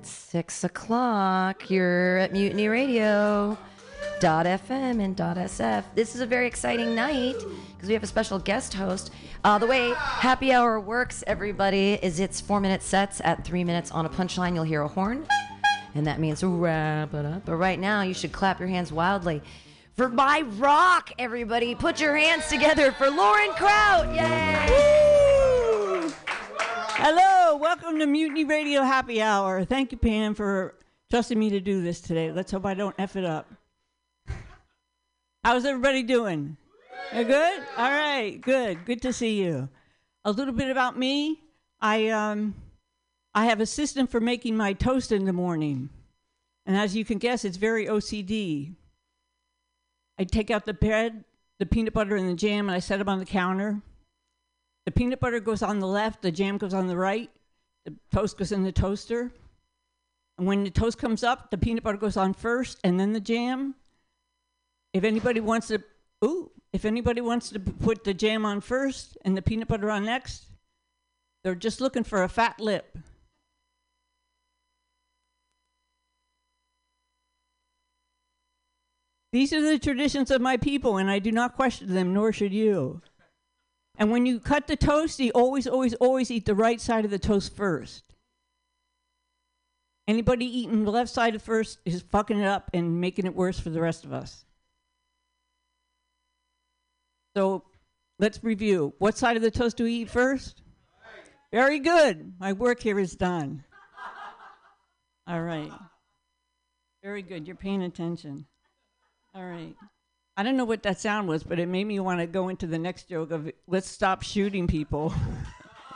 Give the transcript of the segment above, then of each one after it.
It's six o'clock. You're at Mutiny Radio. Dot FM and dot SF. This is a very exciting night because we have a special guest host. Uh, the way happy hour works, everybody, is it's four minute sets. At three minutes on a punchline, you'll hear a horn, and that means wrap it up. But right now, you should clap your hands wildly for my rock, everybody. Put your hands together for Lauren Kraut. Yay! Hello, welcome to Mutiny Radio Happy Hour. Thank you, Pam, for trusting me to do this today. Let's hope I don't F it up. How's everybody doing? You're good? All right, good. Good to see you. A little bit about me. I um I have a system for making my toast in the morning. And as you can guess, it's very OCD. I take out the bread, the peanut butter and the jam and I set them on the counter. The peanut butter goes on the left, the jam goes on the right, the toast goes in the toaster. And when the toast comes up, the peanut butter goes on first and then the jam. If anybody wants to, ooh, if anybody wants to put the jam on first and the peanut butter on next, they're just looking for a fat lip. These are the traditions of my people, and I do not question them, nor should you. And when you cut the toast, you always, always, always eat the right side of the toast first. Anybody eating the left side of first is fucking it up and making it worse for the rest of us. So let's review. What side of the toast do we eat first? Very good. My work here is done. All right. Very good. You're paying attention. All right. I don't know what that sound was, but it made me want to go into the next joke of let's stop shooting people.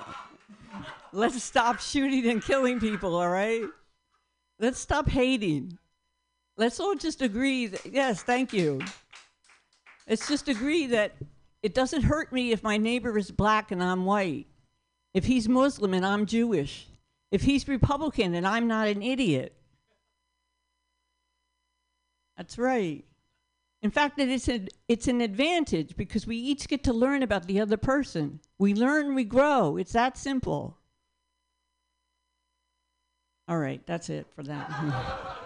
let's stop shooting and killing people, all right? Let's stop hating. Let's all just agree that, yes, thank you. Let's just agree that it doesn't hurt me if my neighbor is black and I'm white, if he's Muslim and I'm Jewish, if he's Republican and I'm not an idiot. That's right. In fact, that it's, a, it's an advantage because we each get to learn about the other person. We learn, we grow. It's that simple. All right, that's it for that.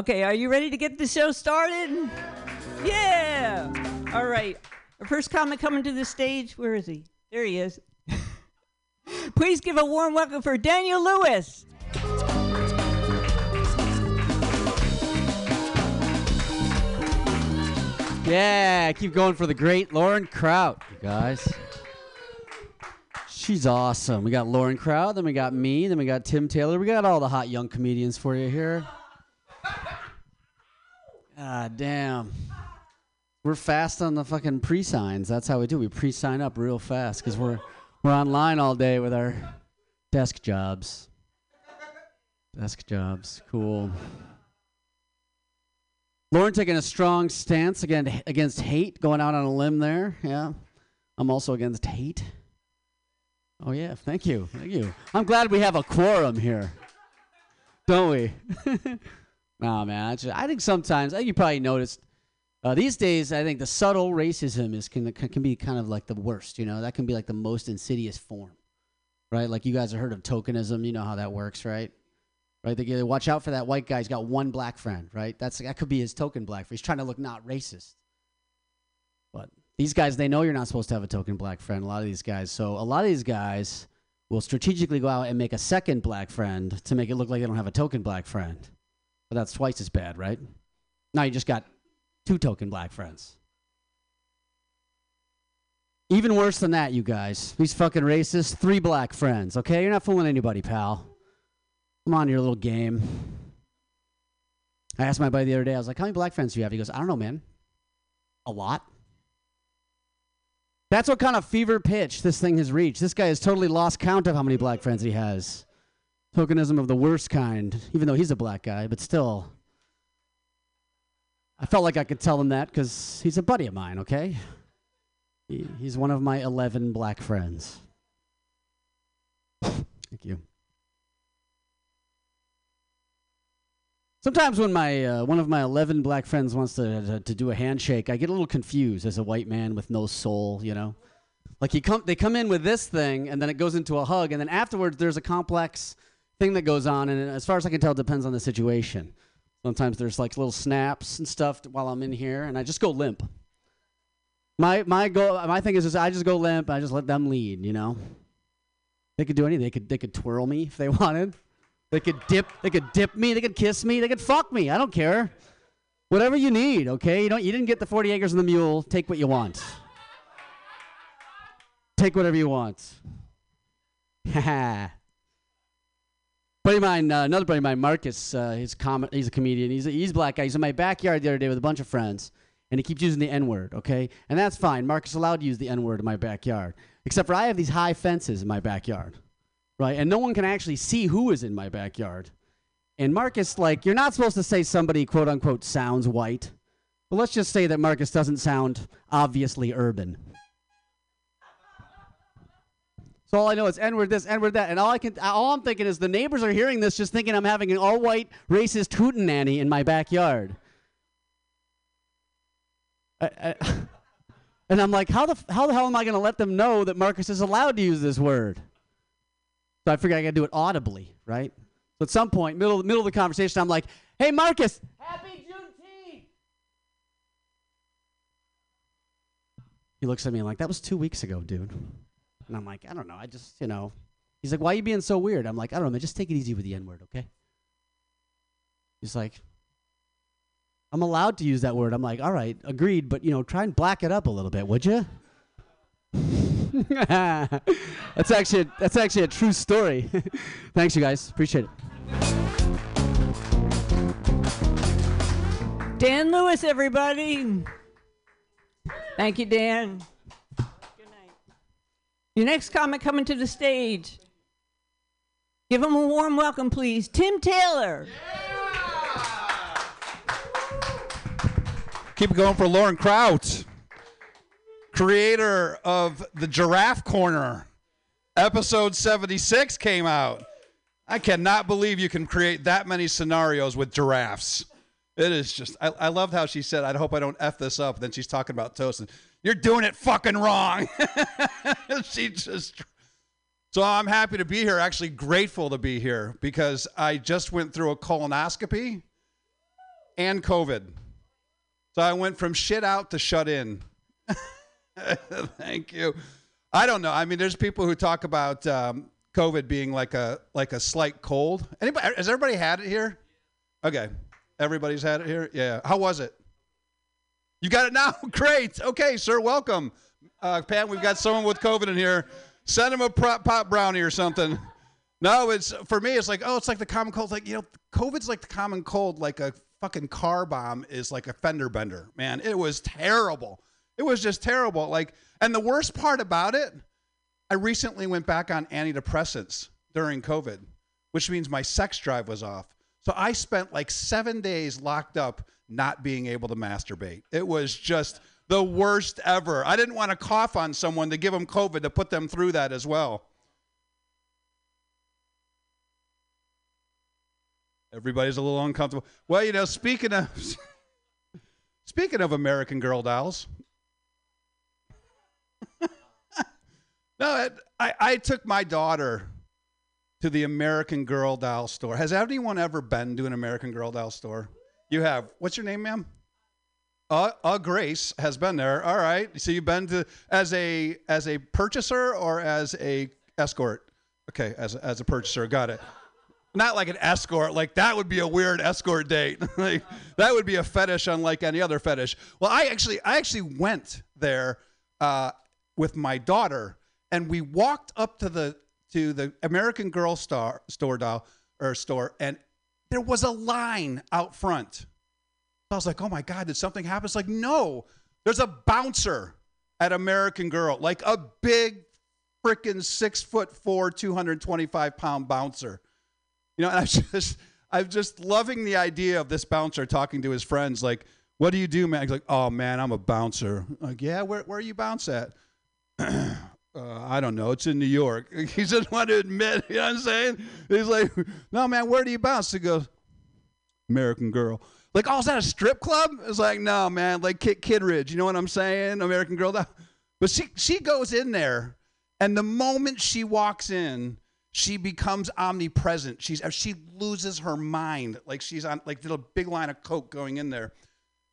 okay, are you ready to get the show started? Yeah. All right. Our first comic coming to the stage. Where is he? There he is. Please give a warm welcome for Daniel Lewis. Yeah, keep going for the great Lauren Kraut, you guys. She's awesome. We got Lauren Kraut, then we got me, then we got Tim Taylor. We got all the hot young comedians for you here. Ah, damn. We're fast on the fucking pre-signs. That's how we do. We pre-sign up real fast because we're we're online all day with our desk jobs. Desk jobs, cool. Lauren taking a strong stance against against hate, going out on a limb there. Yeah, I'm also against hate. Oh yeah, thank you, thank you. I'm glad we have a quorum here, don't we? nah, man. I, just, I think sometimes I think you probably noticed uh, these days. I think the subtle racism is can can be kind of like the worst. You know, that can be like the most insidious form, right? Like you guys have heard of tokenism. You know how that works, right? Right? They get, watch out for that white guy. He's got one black friend, right? That's that could be his token black friend. He's trying to look not racist. But these guys, they know you're not supposed to have a token black friend. A lot of these guys, so a lot of these guys will strategically go out and make a second black friend to make it look like they don't have a token black friend. But that's twice as bad, right? Now you just got two token black friends. Even worse than that, you guys. These fucking racists, three black friends, okay? You're not fooling anybody, pal. Come on, your little game. I asked my buddy the other day, I was like, how many black friends do you have? He goes, I don't know, man. A lot. That's what kind of fever pitch this thing has reached. This guy has totally lost count of how many black friends he has. Tokenism of the worst kind, even though he's a black guy, but still. I felt like I could tell him that because he's a buddy of mine, okay? He, he's one of my 11 black friends. Thank you. Sometimes when my uh, one of my eleven black friends wants to, to to do a handshake, I get a little confused as a white man with no soul. You know, like he come they come in with this thing, and then it goes into a hug, and then afterwards there's a complex thing that goes on, and as far as I can tell, it depends on the situation. Sometimes there's like little snaps and stuff while I'm in here, and I just go limp. My my goal, my thing is, is I just go limp. I just let them lead. You know, they could do anything. They could they could twirl me if they wanted. They could dip. They could dip me. They could kiss me. They could fuck me. I don't care. Whatever you need. Okay. You don't. You didn't get the 40 acres and the mule. Take what you want. Take whatever you want. Buddy of mine, uh, another buddy of mine, Marcus. Uh, he's, com- he's a comedian. He's a, he's a black guy. He's in my backyard the other day with a bunch of friends, and he keeps using the N word. Okay, and that's fine. Marcus allowed to use the N word in my backyard, except for I have these high fences in my backyard, right? And no one can actually see who is in my backyard. And Marcus, like, you're not supposed to say somebody quote unquote sounds white, but let's just say that Marcus doesn't sound obviously urban. So all I know is N word this, N word that, and all I can, all I'm thinking is the neighbors are hearing this, just thinking I'm having an all-white racist hootin' nanny in my backyard. I, I, and I'm like, how the how the hell am I going to let them know that Marcus is allowed to use this word? So I figured I got to do it audibly, right? So at some point, middle middle of the conversation, I'm like, "Hey, Marcus, happy Juneteenth." He looks at me like, "That was two weeks ago, dude." And I'm like, I don't know. I just, you know. He's like, why are you being so weird? I'm like, I don't know, man. Just take it easy with the N word, okay? He's like, I'm allowed to use that word. I'm like, all right, agreed, but, you know, try and black it up a little bit, would you? that's actually a, that's actually a true story. Thanks, you guys. Appreciate it. Dan Lewis, everybody. Thank you, Dan. Good night. Your next comic coming to the stage. Give him a warm welcome, please. Tim Taylor. Keep it going for Lauren Kraut, creator of the Giraffe Corner. Episode 76 came out. I cannot believe you can create that many scenarios with giraffes. It is just, I, I loved how she said, I hope I don't F this up. Then she's talking about toast. You're doing it fucking wrong. she just. So I'm happy to be here, actually grateful to be here because I just went through a colonoscopy and COVID. So I went from shit out to shut in. Thank you. I don't know. I mean, there's people who talk about um, COVID being like a like a slight cold. Anybody? Has everybody had it here? Okay, everybody's had it here. Yeah. How was it? You got it now. Great. Okay, sir. Welcome, uh, Pat. We've got someone with COVID in here. Send him a pop, pop brownie or something. No, it's for me. It's like oh, it's like the common cold. Like you know, COVID's like the common cold. Like a fucking car bomb is like a fender bender. Man, it was terrible. It was just terrible. Like, and the worst part about it, I recently went back on antidepressants during COVID, which means my sex drive was off. So I spent like seven days locked up, not being able to masturbate. It was just the worst ever. I didn't want to cough on someone to give them COVID to put them through that as well. Everybody's a little uncomfortable. Well, you know, speaking of speaking of American Girl dolls, no, I I took my daughter to the American Girl doll store. Has anyone ever been to an American Girl doll store? You have. What's your name, ma'am? Uh, uh, Grace has been there. All right. So you've been to as a as a purchaser or as a escort? Okay, as as a purchaser. Got it not like an escort like that would be a weird escort date like that would be a fetish unlike any other fetish well i actually i actually went there uh, with my daughter and we walked up to the to the american girl star store doll or store and there was a line out front i was like oh my god did something happen it's like no there's a bouncer at american girl like a big freaking six foot four 225 pound bouncer you know, and I'm just, I'm just loving the idea of this bouncer talking to his friends, like, "What do you do, man?" He's like, "Oh man, I'm a bouncer." I'm like, yeah, where where you bounce at? uh, I don't know. It's in New York. He doesn't want to admit. You know what I'm saying? He's like, "No, man, where do you bounce?" He goes, "American Girl." Like, oh, is that a strip club? It's like, no, man, like Kid, Kid Ridge. You know what I'm saying? American Girl. But she she goes in there, and the moment she walks in, she becomes omnipresent. She's she loses her mind, like she's on like a big line of coke going in there.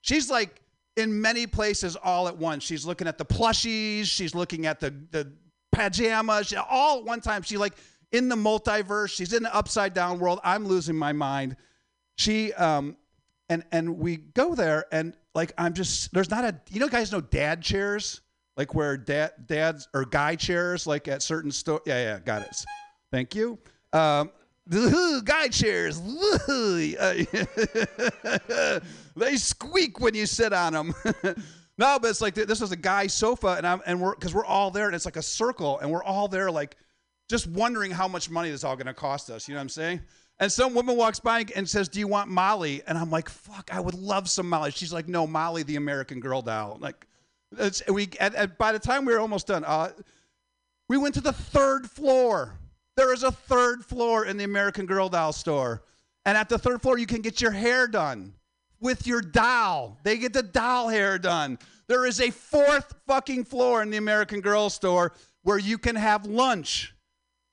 She's like in many places all at once. She's looking at the plushies. She's looking at the the pajamas. All at one time. She like in the multiverse. She's in the upside down world. I'm losing my mind. She um and and we go there and like I'm just there's not a you know guys know dad chairs like where dad dads or guy chairs like at certain store yeah yeah got it thank you um guy chairs they squeak when you sit on them no but it's like this is a guy sofa and I'm and we're because we're all there and it's like a circle and we're all there like just wondering how much money this is all going to cost us you know what I'm saying and some woman walks by and says, "Do you want Molly?" And I'm like, "Fuck, I would love some Molly." She's like, "No, Molly, the American Girl doll." Like, we. And by the time we were almost done, uh, we went to the third floor. There is a third floor in the American Girl doll store, and at the third floor, you can get your hair done with your doll. They get the doll hair done. There is a fourth fucking floor in the American Girl store where you can have lunch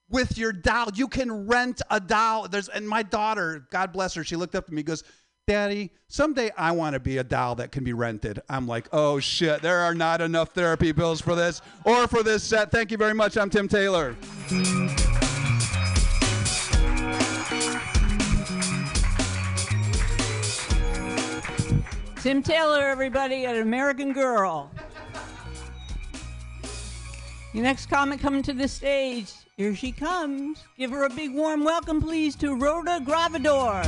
with your doll. You can rent a doll. There's and my daughter, God bless her, she looked up at me and goes, Daddy, someday I want to be a doll that can be rented. I'm like, oh shit, there are not enough therapy bills for this or for this set. Thank you very much. I'm Tim Taylor. Tim Taylor, everybody, at American Girl. Your next comic coming to the stage. Here she comes. Give her a big warm welcome, please, to Rhoda Gravador.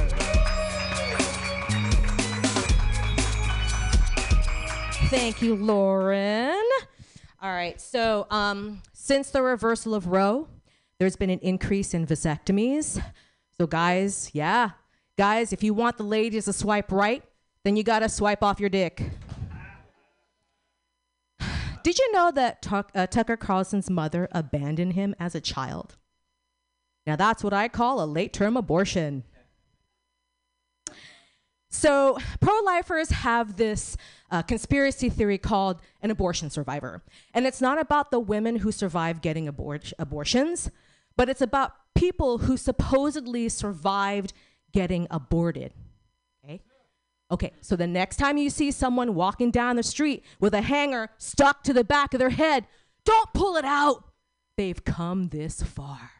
Thank you, Lauren. All right, so um, since the reversal of Roe, there's been an increase in vasectomies. So, guys, yeah, guys, if you want the ladies to swipe right, then you gotta swipe off your dick. Did you know that Tuck, uh, Tucker Carlson's mother abandoned him as a child? Now, that's what I call a late term abortion. So, pro lifers have this uh, conspiracy theory called an abortion survivor. And it's not about the women who survive getting abort- abortions, but it's about people who supposedly survived getting aborted. Okay? So the next time you see someone walking down the street with a hanger stuck to the back of their head, don't pull it out. They've come this far.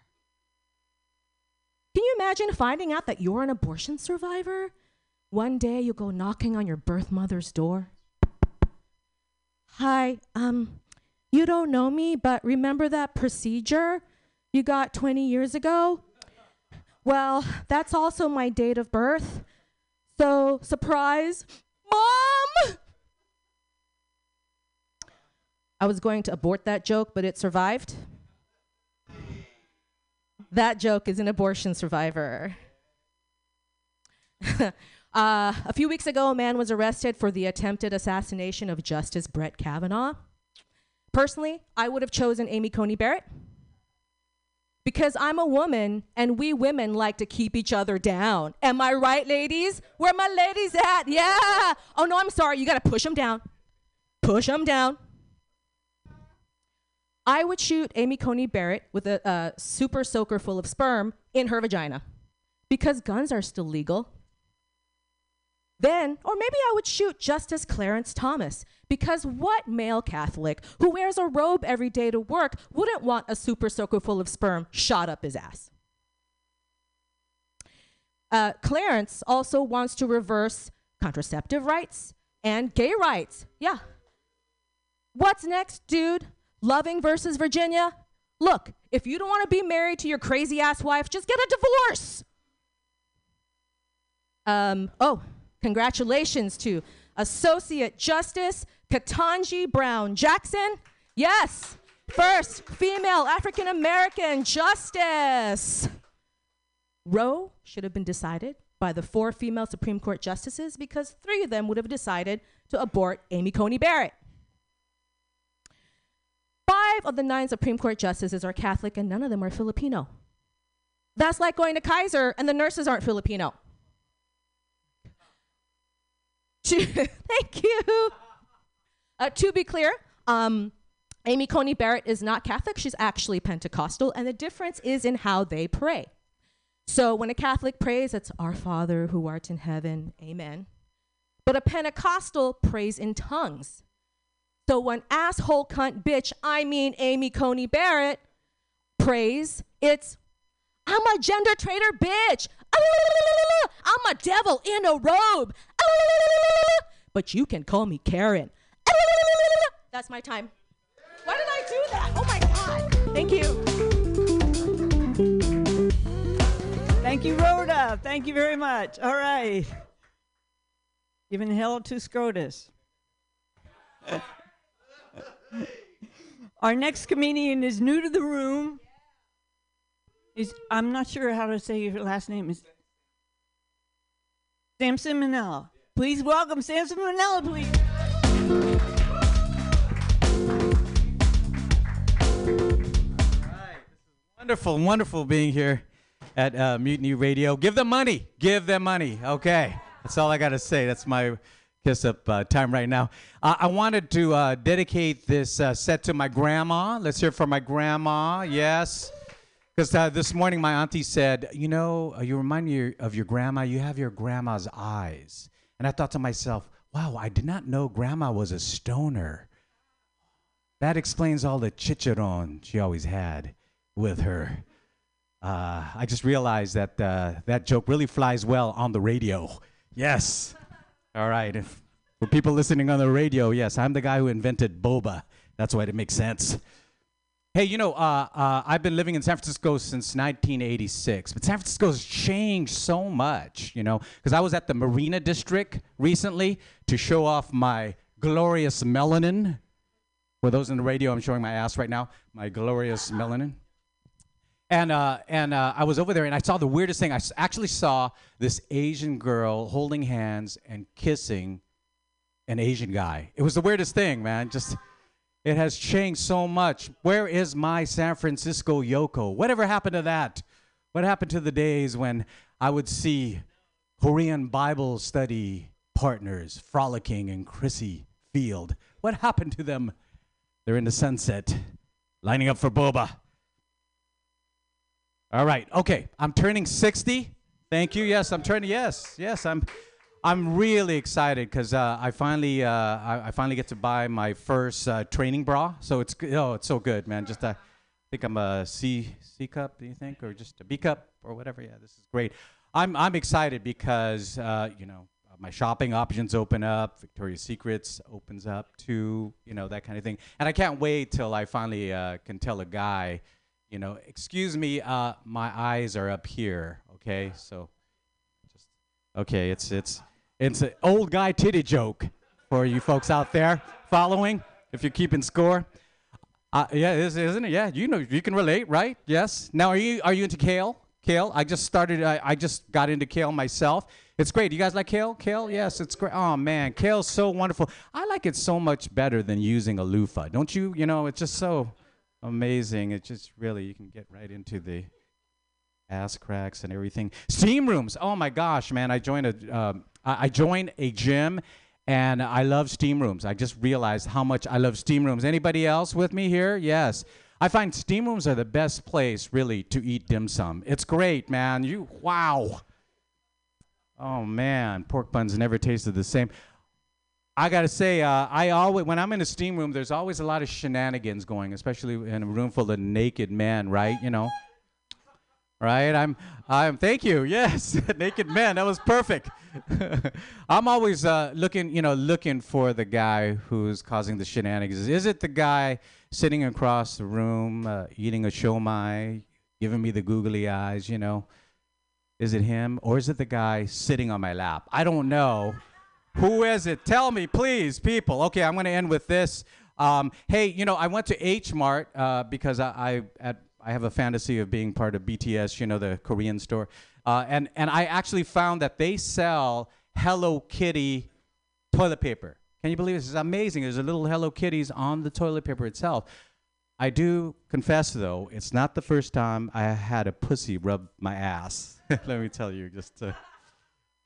Can you imagine finding out that you're an abortion survivor? One day you go knocking on your birth mother's door. Hi, um, you don't know me, but remember that procedure you got 20 years ago? Well, that's also my date of birth. So, surprise, mom! I was going to abort that joke, but it survived. That joke is an abortion survivor. uh, a few weeks ago, a man was arrested for the attempted assassination of Justice Brett Kavanaugh. Personally, I would have chosen Amy Coney Barrett because I'm a woman and we women like to keep each other down. Am I right, ladies? Where my ladies at? Yeah. Oh, no, I'm sorry. You got to push them down. Push them down. I would shoot Amy Coney Barrett with a, a super soaker full of sperm in her vagina because guns are still legal. Then, or maybe I would shoot Justice Clarence Thomas because what male Catholic who wears a robe every day to work wouldn't want a super soaker full of sperm shot up his ass? Uh, Clarence also wants to reverse contraceptive rights and gay rights. Yeah. What's next, dude? Loving versus Virginia? Look, if you don't want to be married to your crazy ass wife, just get a divorce. Um, oh, congratulations to Associate Justice Ketanji Brown Jackson. Yes, first female African American justice. Roe should have been decided by the four female Supreme Court justices because three of them would have decided to abort Amy Coney Barrett. Five of the nine Supreme Court justices are Catholic and none of them are Filipino. That's like going to Kaiser and the nurses aren't Filipino. Thank you. Uh, to be clear, um, Amy Coney Barrett is not Catholic, she's actually Pentecostal, and the difference is in how they pray. So when a Catholic prays, it's Our Father who art in heaven, amen. But a Pentecostal prays in tongues. So when asshole cunt bitch, I mean Amy Coney Barrett, prays, it's I'm a gender traitor bitch. I'm a devil in a robe. But you can call me Karen. That's my time. Why did I do that? Oh my God. Thank you. Thank you, Rhoda. Thank you very much. All right. Giving hell to Scotus. Our next comedian is new to the room. Is I'm not sure how to say your last name. Is Samson Manella. Please welcome Samson Manella, please. Wonderful, wonderful being here at uh, Mutiny Radio. Give them money. Give them money. Okay. That's all I got to say. That's my kiss up uh, time right now. Uh, I wanted to uh, dedicate this uh, set to my grandma. Let's hear for my grandma. Yes. Because uh, this morning my auntie said, You know, uh, you remind me of your grandma. You have your grandma's eyes. And I thought to myself, Wow, I did not know grandma was a stoner. That explains all the chicharron she always had with her. Uh, I just realized that uh, that joke really flies well on the radio. Yes. All right. If, for people listening on the radio, yes, I'm the guy who invented boba. That's why it makes sense. Hey, you know, uh, uh, I've been living in San Francisco since 1986, but San Francisco's changed so much, you know, because I was at the Marina District recently to show off my glorious melanin. For those in the radio, I'm showing my ass right now, my glorious melanin. And uh, and uh, I was over there and I saw the weirdest thing. I actually saw this Asian girl holding hands and kissing an Asian guy. It was the weirdest thing, man. Just it has changed so much. Where is my San Francisco Yoko? Whatever happened to that? What happened to the days when I would see Korean Bible study partners frolicking in Crissy Field? What happened to them? They're in the sunset, lining up for boba. All right. Okay. I'm turning 60. Thank you. Yes, I'm turning. Yes, yes. I'm. I'm really excited because uh, I finally, uh, I, I finally get to buy my first uh, training bra. So it's oh, it's so good, man. Just uh, I think I'm a C C cup. Do you think, or just a B cup, or whatever? Yeah, this is great. I'm I'm excited because uh, you know my shopping options open up. Victoria's Secrets opens up too. You know that kind of thing. And I can't wait till I finally uh, can tell a guy, you know, excuse me, my eyes are up here. Okay, so just okay. It's it's it's an old guy titty joke for you folks out there following. If you're keeping score. Uh, yeah, is, isn't it? Yeah, you know, you can relate, right? Yes. Now, are you are you into kale? Kale? I just started. I, I just got into kale myself. It's great. You guys like kale? Kale? Yes, it's great. Oh man, kale's so wonderful. I like it so much better than using a loofah. Don't you? You know, it's just so amazing. It just really you can get right into the ass cracks and everything. Steam rooms. Oh my gosh, man! I joined a um, I, joined a gym, and I love steam rooms. I just realized how much I love steam rooms. Anybody else with me here? Yes. I find steam rooms are the best place really to eat dim sum. It's great, man. You wow. Oh man, pork buns never tasted the same. I gotta say, uh, I always when I'm in a steam room, there's always a lot of shenanigans going, especially in a room full of naked men, right? You know right? I'm, I'm. Thank you. Yes, naked men. That was perfect. I'm always uh, looking, you know, looking for the guy who's causing the shenanigans. Is it the guy sitting across the room uh, eating a shomai, giving me the googly eyes? You know, is it him or is it the guy sitting on my lap? I don't know. Who is it? Tell me, please, people. Okay, I'm going to end with this. Um, hey, you know, I went to H Mart uh, because I, I at I have a fantasy of being part of BTS, you know, the Korean store. Uh, and, and I actually found that they sell Hello Kitty toilet paper. Can you believe this? It's amazing. There's a little Hello Kitties on the toilet paper itself. I do confess, though, it's not the first time I had a pussy rub my ass. let me tell you, just to,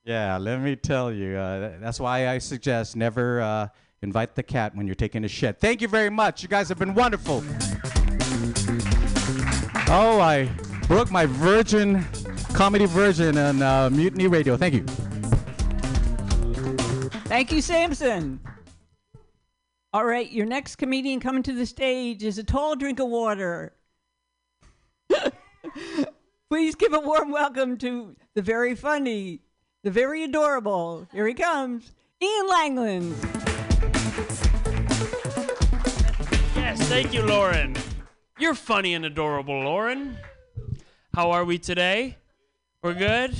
yeah, let me tell you. Uh, that's why I suggest never, uh, invite the cat when you're taking a shit. Thank you very much. You guys have been wonderful. Oh, I broke my virgin comedy virgin on uh, Mutiny Radio. Thank you. Thank you, Samson. All right, your next comedian coming to the stage is a tall drink of water. Please give a warm welcome to the very funny, the very adorable. Here he comes, Ian Langland. Yes, thank you, Lauren. You're funny and adorable, Lauren. How are we today? We're good?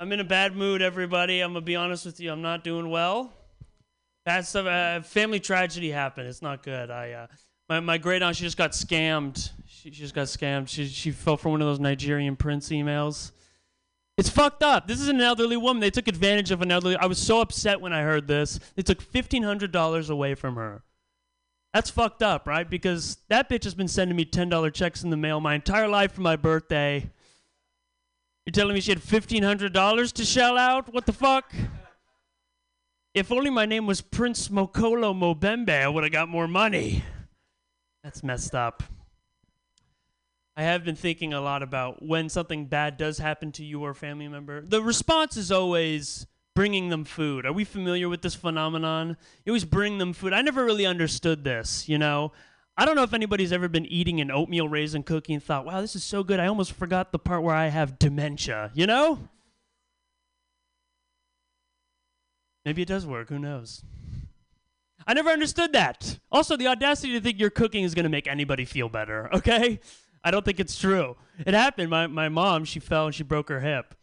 I'm in a bad mood, everybody. I'm going to be honest with you. I'm not doing well. Bad stuff. Uh, family tragedy happened. It's not good. I, uh, my, my great aunt, she just got scammed. She, she just got scammed. She, she fell for one of those Nigerian prince emails. It's fucked up. This is an elderly woman. They took advantage of an elderly. I was so upset when I heard this. They took $1,500 away from her. That's fucked up, right? Because that bitch has been sending me $10 checks in the mail my entire life for my birthday. You're telling me she had $1,500 to shell out? What the fuck? If only my name was Prince Mokolo Mobembe, I would have got more money. That's messed up. I have been thinking a lot about when something bad does happen to you or a family member. The response is always bringing them food. Are we familiar with this phenomenon? You always bring them food. I never really understood this, you know? I don't know if anybody's ever been eating an oatmeal raisin cookie and thought, wow, this is so good. I almost forgot the part where I have dementia, you know? Maybe it does work. Who knows? I never understood that. Also, the audacity to think your cooking is going to make anybody feel better, okay? I don't think it's true. It happened. My, my mom, she fell and she broke her hip.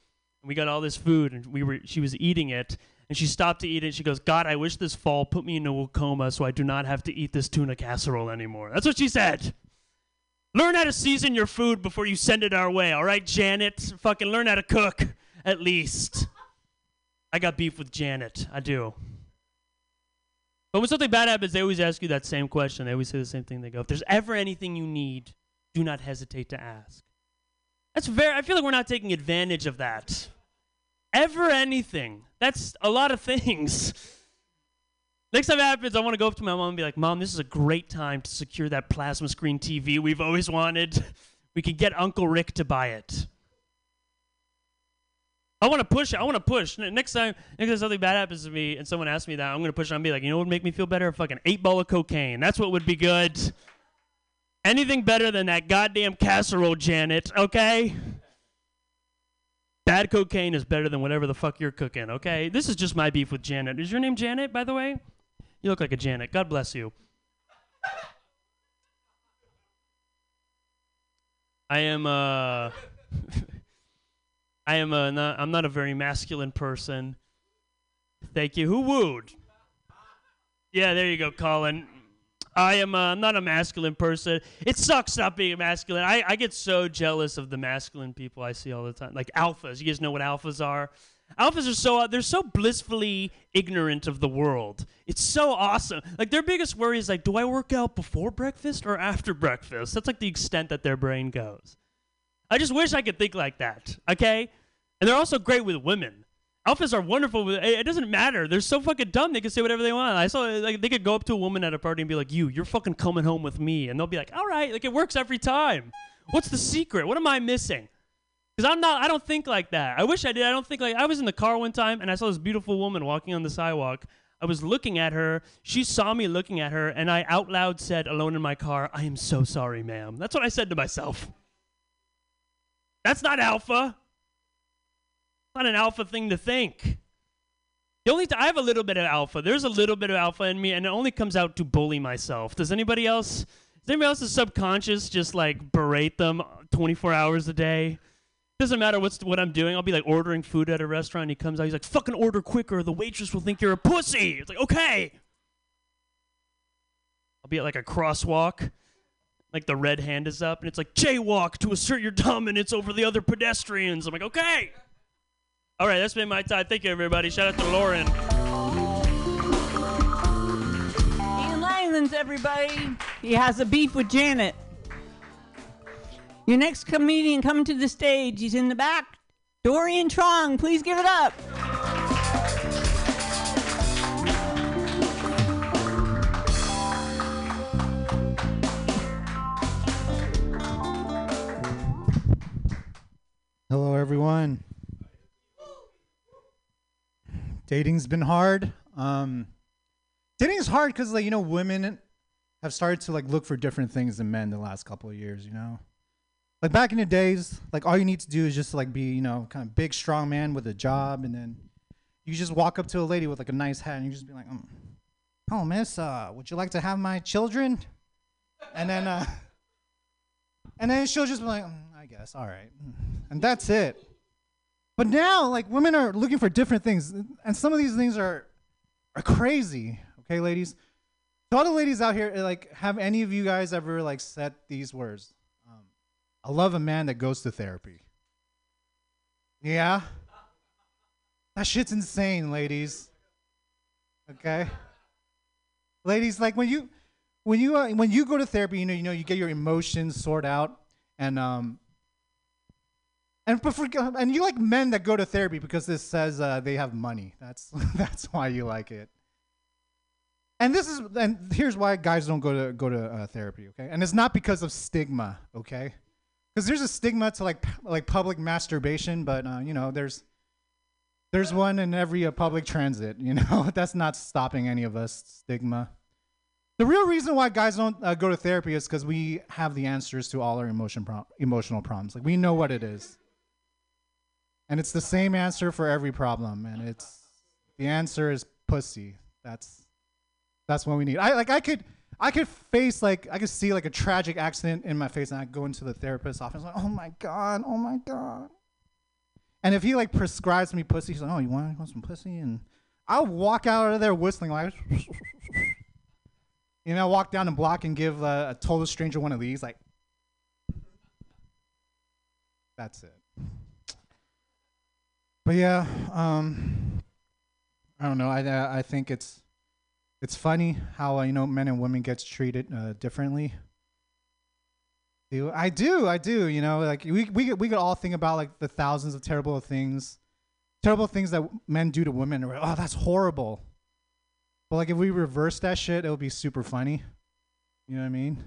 And we got all this food and we were she was eating it and she stopped to eat it. She goes, "God, I wish this fall put me into a coma so I do not have to eat this tuna casserole anymore." That's what she said. Learn how to season your food before you send it our way, all right, Janet? Fucking learn how to cook at least. I got beef with Janet. I do. But when something bad happens, they always ask you that same question. They always say the same thing. They go, "If there's ever anything you need, do not hesitate to ask." That's very. I feel like we're not taking advantage of that. Ever anything. That's a lot of things. Next time it happens, I want to go up to my mom and be like, Mom, this is a great time to secure that plasma screen TV we've always wanted. We can get Uncle Rick to buy it. I want to push it. I want to push. Next time, next time something bad happens to me and someone asks me that, I'm going to push and be like, you know what would make me feel better? A fucking eight ball of cocaine. That's what would be good. Anything better than that goddamn casserole, Janet, okay? Bad cocaine is better than whatever the fuck you're cooking, okay? This is just my beef with Janet. Is your name Janet, by the way? You look like a Janet. God bless you. I am uh I am a not, I'm not a very masculine person. Thank you. Who wooed? Yeah, there you go, Colin. I am uh, not a masculine person. It sucks not being masculine. I, I get so jealous of the masculine people I see all the time. Like alphas. You guys know what alphas are? Alphas are so they're so blissfully ignorant of the world. It's so awesome. Like their biggest worry is like, do I work out before breakfast or after breakfast? That's like the extent that their brain goes. I just wish I could think like that. Okay? And they're also great with women. Alphas are wonderful. It doesn't matter. They're so fucking dumb. They can say whatever they want. I saw like they could go up to a woman at a party and be like, "You, you're fucking coming home with me," and they'll be like, "All right." Like it works every time. What's the secret? What am I missing? Because I'm not. I don't think like that. I wish I did. I don't think like. I was in the car one time and I saw this beautiful woman walking on the sidewalk. I was looking at her. She saw me looking at her, and I out loud said, alone in my car, "I am so sorry, ma'am." That's what I said to myself. That's not alpha. Not an alpha thing to think. The only I have a little bit of alpha. There's a little bit of alpha in me, and it only comes out to bully myself. Does anybody else? Does anybody else's subconscious just like berate them uh, 24 hours a day? Doesn't matter what's what I'm doing. I'll be like ordering food at a restaurant. And he comes out. He's like, "Fucking order quicker. The waitress will think you're a pussy." It's like, okay. I'll be at like a crosswalk. Like the red hand is up, and it's like jaywalk to assert your dominance over the other pedestrians. I'm like, okay. All right, that's been my time. Thank you, everybody. Shout out to Lauren. Ian Lyons, everybody. He has a beef with Janet. Your next comedian coming to the stage, he's in the back. Dorian Trong, please give it up. Hello, everyone. Dating's been hard. Um, dating's hard because, like, you know, women have started to like look for different things than men the last couple of years. You know, like back in the days, like all you need to do is just like be, you know, kind of big, strong man with a job, and then you just walk up to a lady with like a nice hat, and you just be like, mm, "Oh, miss, uh, would you like to have my children?" And then, uh, and then she'll just be like, mm, "I guess, all right," and that's it. But now, like women are looking for different things, and some of these things are are crazy. Okay, ladies. So all the ladies out here, like, have any of you guys ever like said these words? Um, I love a man that goes to therapy. Yeah. That shit's insane, ladies. Okay. Ladies, like when you when you uh, when you go to therapy, you know, you know, you get your emotions sorted out, and um, and but for, and you like men that go to therapy because this says uh, they have money. That's that's why you like it. And this is and here's why guys don't go to go to uh, therapy. Okay, and it's not because of stigma. Okay, because there's a stigma to like like public masturbation, but uh, you know there's there's one in every uh, public transit. You know that's not stopping any of us stigma. The real reason why guys don't uh, go to therapy is because we have the answers to all our emotion emotional problems. Like we know what it is. And it's the same answer for every problem. And it's the answer is pussy. That's that's what we need. I like I could I could face like I could see like a tragic accident in my face and I go into the therapist's office like, oh my god, oh my god. And if he like prescribes me pussy, he's like, oh, you want, you want some pussy? And I'll walk out of there whistling like, you know, walk down the block and give a total stranger one of these. Like, that's it. But yeah, um, I don't know. I I think it's it's funny how uh, you know men and women gets treated uh, differently. I do, I do. You know, like we we we could all think about like the thousands of terrible things, terrible things that men do to women. Oh, that's horrible. But like if we reverse that shit, it would be super funny. You know what I mean?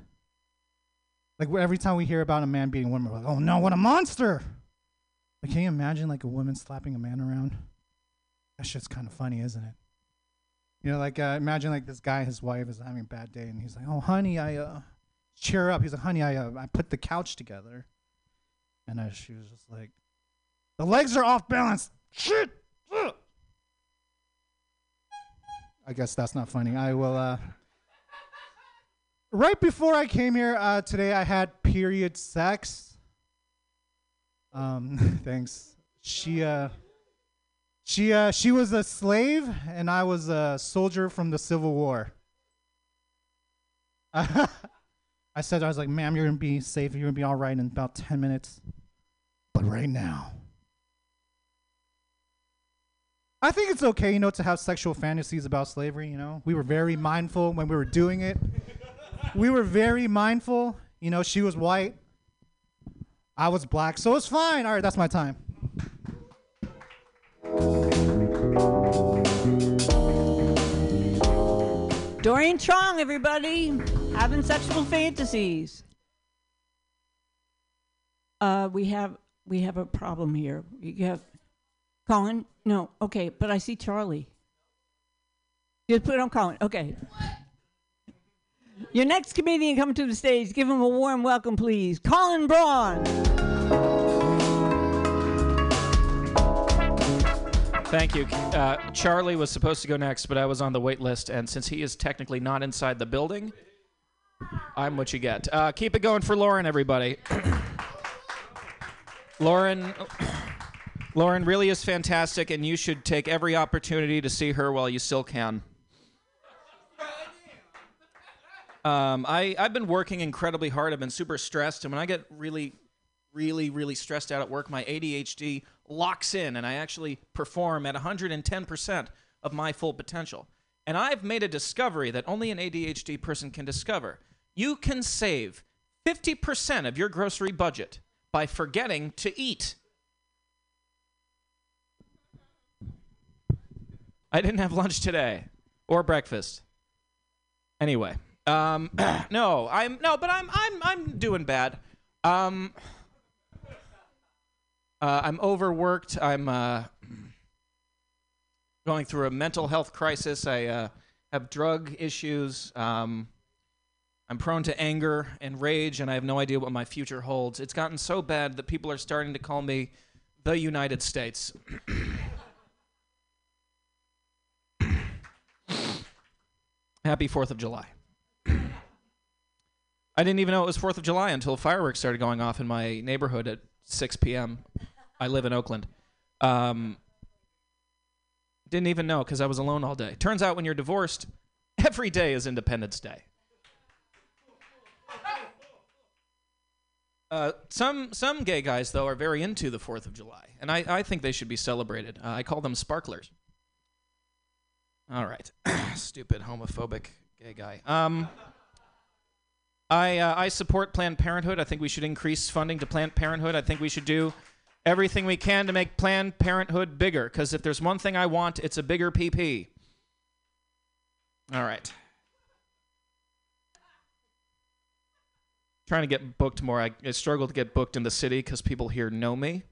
Like every time we hear about a man beating a woman, we're like, oh no, what a monster! Can you imagine like a woman slapping a man around? That shit's kind of funny, isn't it? You know, like uh, imagine like this guy, his wife is having a bad day, and he's like, "Oh, honey, I uh, cheer up." He's like, "Honey, I uh, I put the couch together," and she was just like, "The legs are off balance." Shit. Ugh." I guess that's not funny. I will. uh Right before I came here uh, today, I had period sex. Um, thanks. She uh, she uh, she was a slave, and I was a soldier from the Civil War. I said I was like, "Ma'am, you're gonna be safe. You're gonna be all right in about ten minutes." But right now, I think it's okay, you know, to have sexual fantasies about slavery. You know, we were very mindful when we were doing it. We were very mindful. You know, she was white. I was black, so it's fine. All right, that's my time. Dorian Trong, everybody, having sexual fantasies. Uh, we have we have a problem here. You have Colin. No, okay, but I see Charlie. Just put it on Colin. Okay. Your next comedian coming to the stage. Give him a warm welcome, please. Colin Braun. Thank you. Uh, Charlie was supposed to go next, but I was on the wait list, and since he is technically not inside the building, I'm what you get. Uh, keep it going for Lauren, everybody. Lauren, Lauren really is fantastic, and you should take every opportunity to see her while you still can. Um, I, I've been working incredibly hard. I've been super stressed, and when I get really, really, really stressed out at work, my ADHD locks in, and I actually perform at 110% of my full potential. And I've made a discovery that only an ADHD person can discover. You can save 50% of your grocery budget by forgetting to eat. I didn't have lunch today or breakfast. Anyway, um, no, I'm no, but I'm I'm I'm doing bad. Um, Uh, I'm overworked. I'm uh, going through a mental health crisis. I uh, have drug issues. Um, I'm prone to anger and rage, and I have no idea what my future holds. It's gotten so bad that people are starting to call me the United States. Happy 4th of July. I didn't even know it was 4th of July until fireworks started going off in my neighborhood at 6 p.m. I live in Oakland. Um, didn't even know because I was alone all day. Turns out when you're divorced, every day is Independence Day. Uh, some some gay guys though are very into the Fourth of July, and I, I think they should be celebrated. Uh, I call them sparklers. All right, stupid homophobic gay guy. Um, I uh, I support Planned Parenthood. I think we should increase funding to Planned Parenthood. I think we should do everything we can to make Planned Parenthood bigger. Because if there's one thing I want, it's a bigger PP. All right. Trying to get booked more. I, I struggle to get booked in the city because people here know me.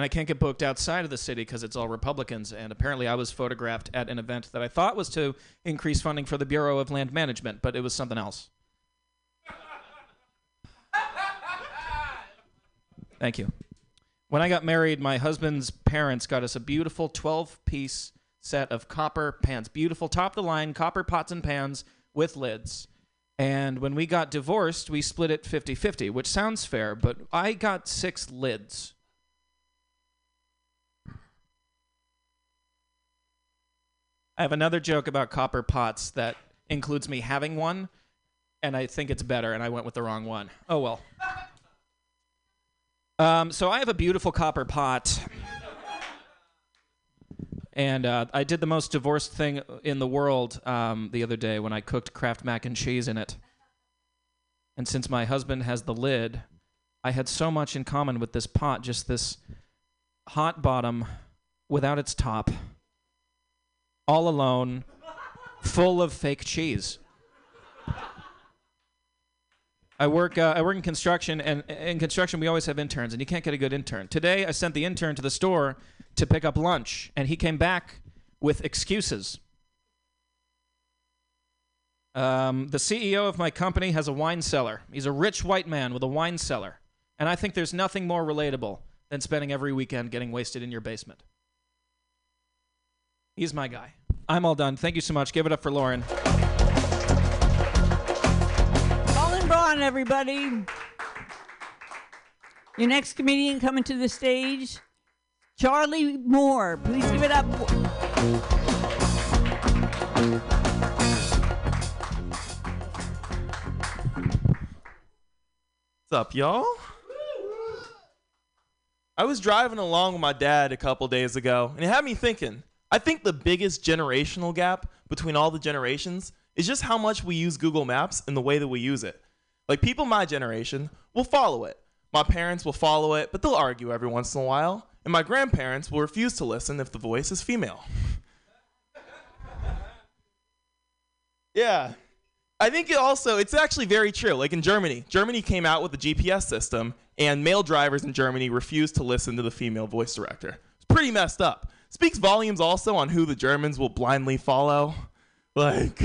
And I can't get booked outside of the city because it's all Republicans. And apparently, I was photographed at an event that I thought was to increase funding for the Bureau of Land Management, but it was something else. Thank you. When I got married, my husband's parents got us a beautiful 12 piece set of copper pans. Beautiful, top of the line copper pots and pans with lids. And when we got divorced, we split it 50 50, which sounds fair, but I got six lids. I have another joke about copper pots that includes me having one, and I think it's better, and I went with the wrong one. Oh well. Um, so I have a beautiful copper pot, and uh, I did the most divorced thing in the world um, the other day when I cooked Kraft mac and cheese in it. And since my husband has the lid, I had so much in common with this pot, just this hot bottom without its top, all alone, full of fake cheese. I work. Uh, I work in construction, and in construction we always have interns, and you can't get a good intern. Today, I sent the intern to the store to pick up lunch, and he came back with excuses. Um, the CEO of my company has a wine cellar. He's a rich white man with a wine cellar, and I think there's nothing more relatable than spending every weekend getting wasted in your basement. He's my guy. I'm all done. Thank you so much. Give it up for Lauren. Colin Braun, everybody. Your next comedian coming to the stage, Charlie Moore. Please give it up. What's up, y'all? I was driving along with my dad a couple days ago, and it had me thinking. I think the biggest generational gap between all the generations is just how much we use Google Maps and the way that we use it. Like, people my generation will follow it. My parents will follow it, but they'll argue every once in a while. And my grandparents will refuse to listen if the voice is female. yeah. I think it also it's actually very true. Like in Germany, Germany came out with a GPS system, and male drivers in Germany refused to listen to the female voice director. It's pretty messed up. Speaks volumes also on who the Germans will blindly follow. Like,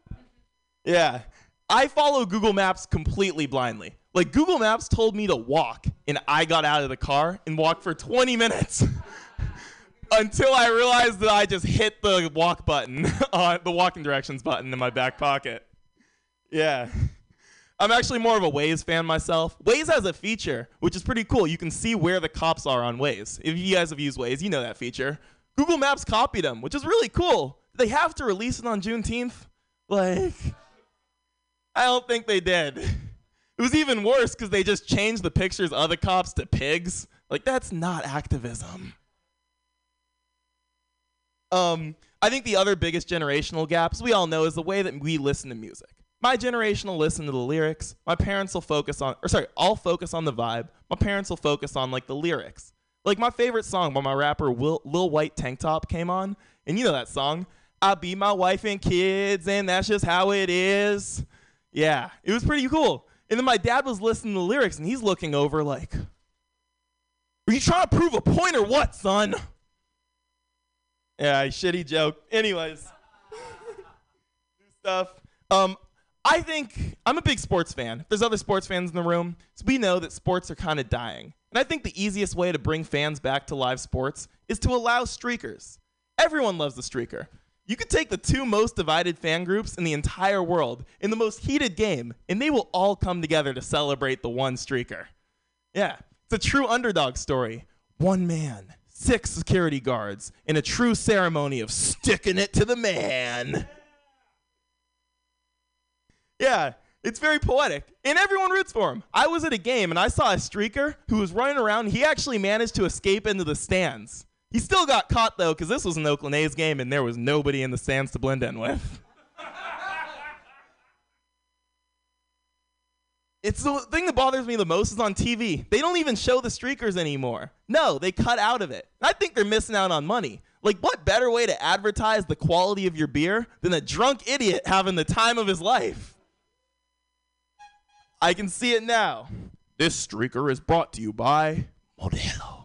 yeah, I follow Google Maps completely blindly. Like Google Maps told me to walk, and I got out of the car and walked for 20 minutes. until I realized that I just hit the walk button on the walking directions button in my back pocket. Yeah. I'm actually more of a Waze fan myself. Waze has a feature which is pretty cool. You can see where the cops are on Waze. If you guys have used Waze, you know that feature. Google Maps copied them, which is really cool. They have to release it on Juneteenth. Like, I don't think they did. It was even worse because they just changed the pictures of the cops to pigs. Like, that's not activism. Um, I think the other biggest generational gaps we all know is the way that we listen to music. My generation will listen to the lyrics. My parents will focus on, or sorry, I'll focus on the vibe. My parents will focus on like the lyrics. Like my favorite song by my rapper Lil White Tank Top came on, and you know that song. I be my wife and kids, and that's just how it is. Yeah, it was pretty cool. And then my dad was listening to the lyrics and he's looking over like, Are you trying to prove a point or what, son? Yeah, shitty joke. Anyways, new stuff. Um, I think I'm a big sports fan. There's other sports fans in the room, so we know that sports are kind of dying. And I think the easiest way to bring fans back to live sports is to allow streakers. Everyone loves the streaker. You could take the two most divided fan groups in the entire world in the most heated game, and they will all come together to celebrate the one streaker. Yeah, it's a true underdog story. One man, six security guards, in a true ceremony of sticking it to the man. Yeah, it's very poetic. And everyone roots for him. I was at a game and I saw a streaker who was running around. He actually managed to escape into the stands. He still got caught though, because this was an Oakland A's game and there was nobody in the stands to blend in with. It's the thing that bothers me the most is on TV. They don't even show the streakers anymore. No, they cut out of it. I think they're missing out on money. Like, what better way to advertise the quality of your beer than a drunk idiot having the time of his life? I can see it now. This streaker is brought to you by Modelo.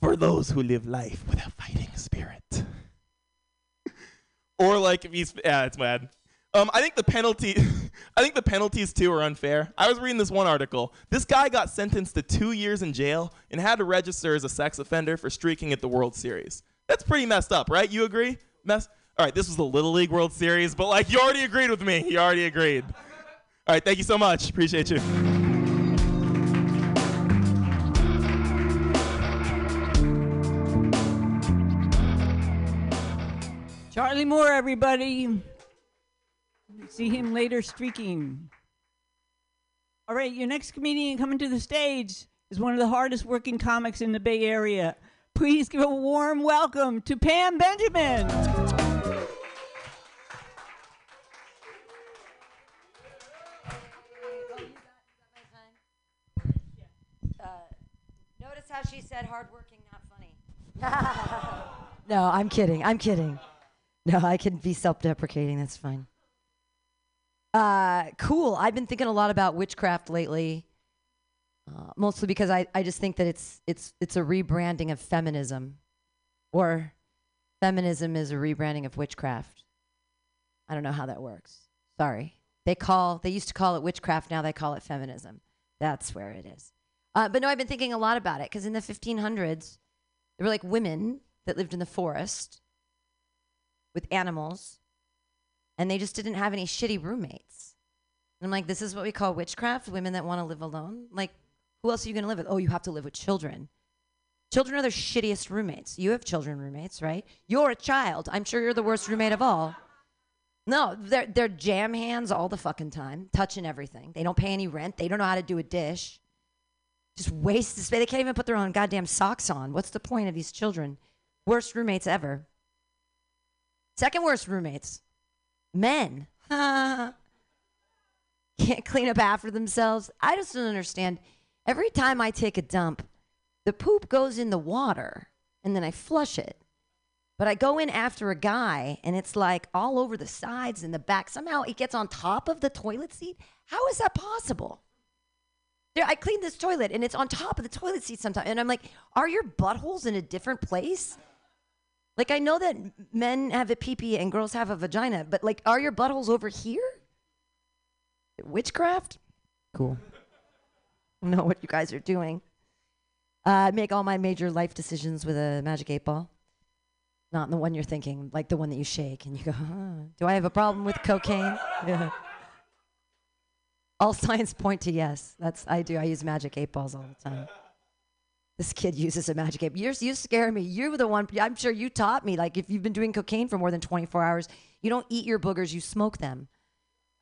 For those who live life with a fighting spirit. or like if he's yeah, it's mad. Um, I think the penalty, I think the penalties too are unfair. I was reading this one article. This guy got sentenced to two years in jail and had to register as a sex offender for streaking at the World Series. That's pretty messed up, right? You agree? Mess. All right, this was the Little League World Series, but like you already agreed with me. You already agreed. All right, thank you so much. Appreciate you. Charlie Moore, everybody. See him later streaking. All right, your next comedian coming to the stage is one of the hardest working comics in the Bay Area. Please give a warm welcome to Pam Benjamin. How she said hardworking, not funny. no, I'm kidding. I'm kidding. No, I can be self-deprecating. That's fine. Uh, cool. I've been thinking a lot about witchcraft lately, uh, mostly because I, I just think that it's it's it's a rebranding of feminism, or feminism is a rebranding of witchcraft. I don't know how that works. Sorry. They call they used to call it witchcraft. Now they call it feminism. That's where it is. Uh, but no, I've been thinking a lot about it because in the 1500s, there were like women that lived in the forest with animals, and they just didn't have any shitty roommates. And I'm like, this is what we call witchcraft women that want to live alone. Like, who else are you going to live with? Oh, you have to live with children. Children are the shittiest roommates. You have children roommates, right? You're a child. I'm sure you're the worst roommate of all. No, they're, they're jam hands all the fucking time, touching everything. They don't pay any rent. They don't know how to do a dish just waste the space. They can't even put their own goddamn socks on. What's the point of these children? Worst roommates ever. Second worst roommates, men. Can't clean up after themselves. I just don't understand. Every time I take a dump, the poop goes in the water and then I flush it. But I go in after a guy and it's like all over the sides and the back. Somehow it gets on top of the toilet seat. How is that possible? There, I cleaned this toilet and it's on top of the toilet seat sometimes. And I'm like, are your buttholes in a different place? Like, I know that men have a pee and girls have a vagina, but like, are your buttholes over here? Witchcraft? Cool. I know what you guys are doing. Uh, I make all my major life decisions with a magic eight ball. Not the one you're thinking, like the one that you shake and you go, huh, do I have a problem with cocaine? Yeah. All signs point to yes. That's I do. I use magic eight balls all the time. This kid uses a magic eight. You're, you scare me. You're the one. I'm sure you taught me. Like if you've been doing cocaine for more than 24 hours, you don't eat your boogers. You smoke them.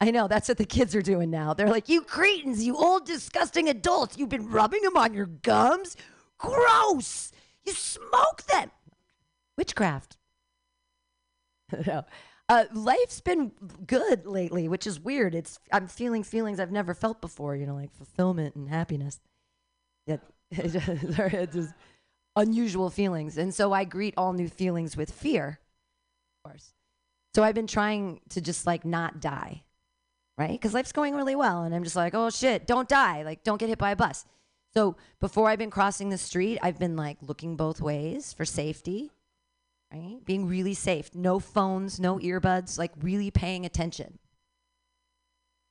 I know that's what the kids are doing now. They're like, you cretins, you old disgusting adults. You've been rubbing them on your gums. Gross. You smoke them. Witchcraft. no. Uh, life's been good lately, which is weird. It's I'm feeling feelings I've never felt before. You know, like fulfillment and happiness. Yeah, just unusual feelings, and so I greet all new feelings with fear, of course. So I've been trying to just like not die. right? Because life's going really well. And I'm just like, oh shit, don't die. Like, don't get hit by a bus. So before I've been crossing the street, I've been like looking both ways for safety, right? Being really safe. No phones, no earbuds, like really paying attention,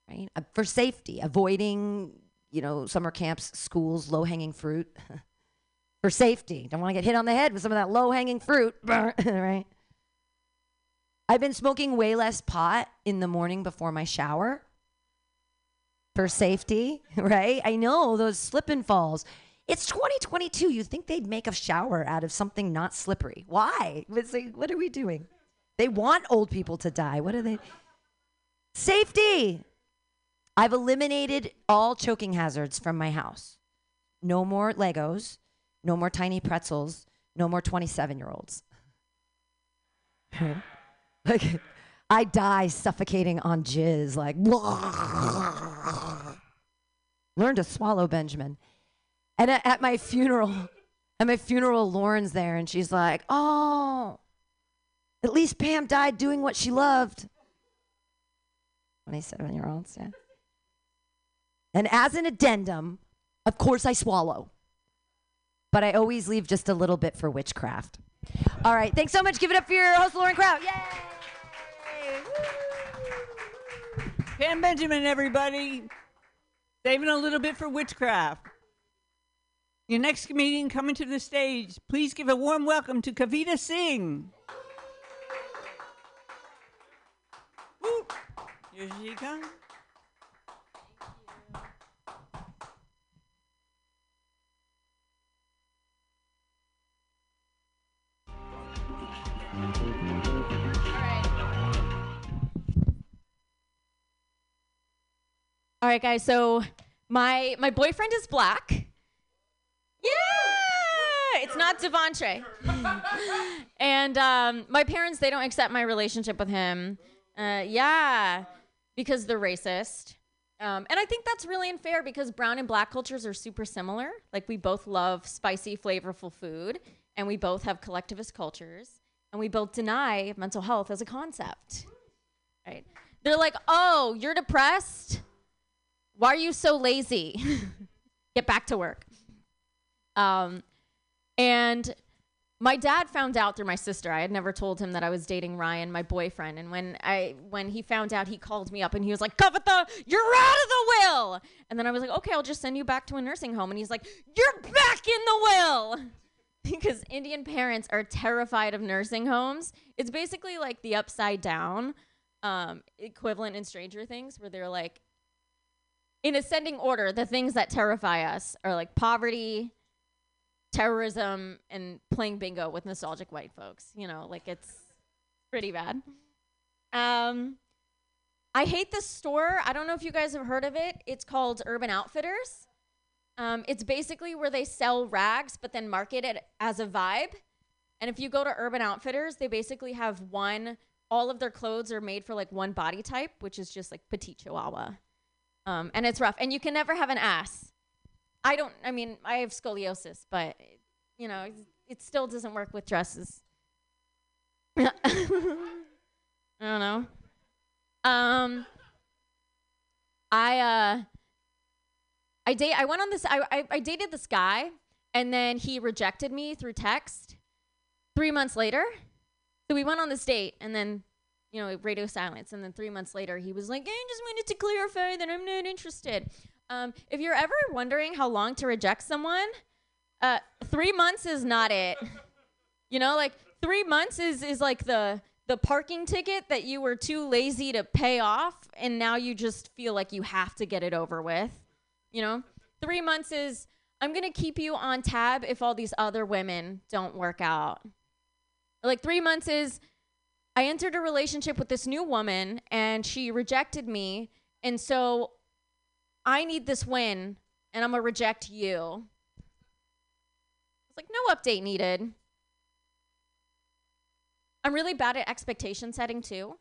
right? Uh, For safety, avoiding, you know, summer camps, schools, low hanging fruit. for safety. Don't want to get hit on the head with some of that low hanging fruit, right? I've been smoking way less pot in the morning before my shower for safety, right? I know those slip and falls. It's 2022. You think they'd make a shower out of something not slippery? Why? Like, what are we doing? They want old people to die. What are they? Safety. I've eliminated all choking hazards from my house. No more Legos, no more tiny pretzels, no more 27 year olds. like, I die suffocating on jizz, like, learn to swallow, Benjamin. And at, my funeral, at my funeral, Lauren's there, and she's like, oh, at least Pam died doing what she loved. 27 year olds, yeah. And as an addendum, of course I swallow. But I always leave just a little bit for witchcraft. All right, thanks so much. Give it up for your host, Lauren Kraut. Yay! Pam Benjamin, everybody. Saving a little bit for witchcraft. Your next comedian coming to the stage. Please give a warm welcome to Kavita Singh. Woo. Here she comes. All right, guys. So my my boyfriend is black. Yeah, it's not Devontre. and um, my parents they don't accept my relationship with him. Uh, yeah, because they're racist. Um, and I think that's really unfair because brown and black cultures are super similar. Like we both love spicy, flavorful food, and we both have collectivist cultures, and we both deny mental health as a concept. Right? They're like, "Oh, you're depressed." why are you so lazy? Get back to work. Um, and my dad found out through my sister. I had never told him that I was dating Ryan, my boyfriend. And when I when he found out, he called me up and he was like, "Kavita, you're out of the will." And then I was like, "Okay, I'll just send you back to a nursing home." And he's like, "You're back in the will." because Indian parents are terrified of nursing homes. It's basically like the upside down um, equivalent in Stranger Things, where they're like, in ascending order, the things that terrify us are like poverty, terrorism, and playing bingo with nostalgic white folks. You know, like it's pretty bad. Um, I hate this store. I don't know if you guys have heard of it. It's called Urban Outfitters. Um, it's basically where they sell rags, but then market it as a vibe. And if you go to Urban Outfitters, they basically have one. All of their clothes are made for like one body type, which is just like petite chihuahua. Um, and it's rough. And you can never have an ass. I don't, I mean, I have scoliosis, but, you know, it, still doesn't work with dresses. I don't know. Um, I, uh, I date, I went on this, I, I, I dated this guy, and then he rejected me through text three months later. So we went on this date, and then you know, radio silence. And then three months later, he was like, I just wanted to clarify that I'm not interested. Um, if you're ever wondering how long to reject someone, uh, three months is not it. You know, like three months is is like the the parking ticket that you were too lazy to pay off, and now you just feel like you have to get it over with. You know, three months is I'm gonna keep you on tab if all these other women don't work out. Like three months is I entered a relationship with this new woman and she rejected me. And so I need this win and I'm going to reject you. It's like, no update needed. I'm really bad at expectation setting too.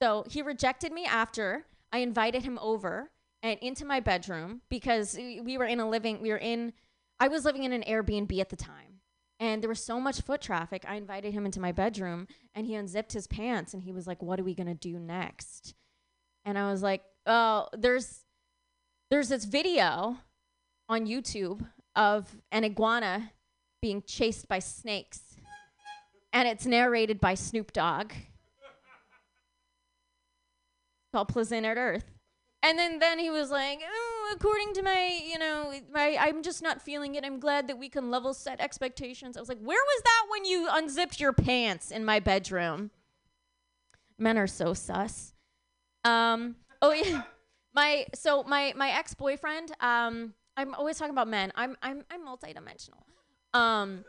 So he rejected me after I invited him over and into my bedroom because we were in a living, we were in, I was living in an Airbnb at the time. And there was so much foot traffic. I invited him into my bedroom and he unzipped his pants and he was like, What are we going to do next? And I was like, uh, there's there's this video on YouTube of an iguana being chased by snakes, and it's narrated by Snoop Dogg. It's called Planet Earth. And then, then he was like, oh, according to my, you know, my, I'm just not feeling it. I'm glad that we can level set expectations. I was like, where was that when you unzipped your pants in my bedroom? Men are so sus. Um, oh yeah, my so my my ex boyfriend. Um, I'm always talking about men. I'm I'm I'm multidimensional. Um,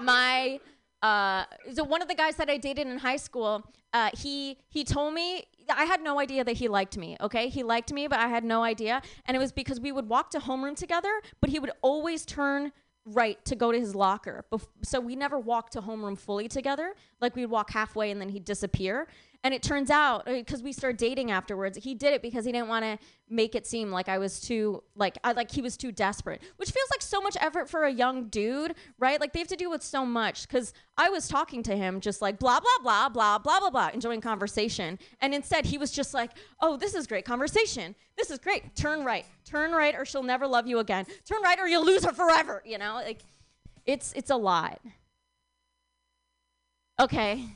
my uh, so one of the guys that I dated in high school, uh, he he told me I had no idea that he liked me. Okay, he liked me, but I had no idea, and it was because we would walk to homeroom together, but he would always turn right to go to his locker. Bef- so we never walked to homeroom fully together. Like we'd walk halfway and then he'd disappear. And it turns out because we started dating afterwards, he did it because he didn't want to make it seem like I was too like I like he was too desperate, which feels like so much effort for a young dude, right? Like they have to deal with so much. Because I was talking to him just like blah blah blah blah blah blah blah, enjoying conversation, and instead he was just like, oh, this is great conversation. This is great. Turn right, turn right, or she'll never love you again. Turn right, or you'll lose her forever. You know, like it's it's a lot. Okay.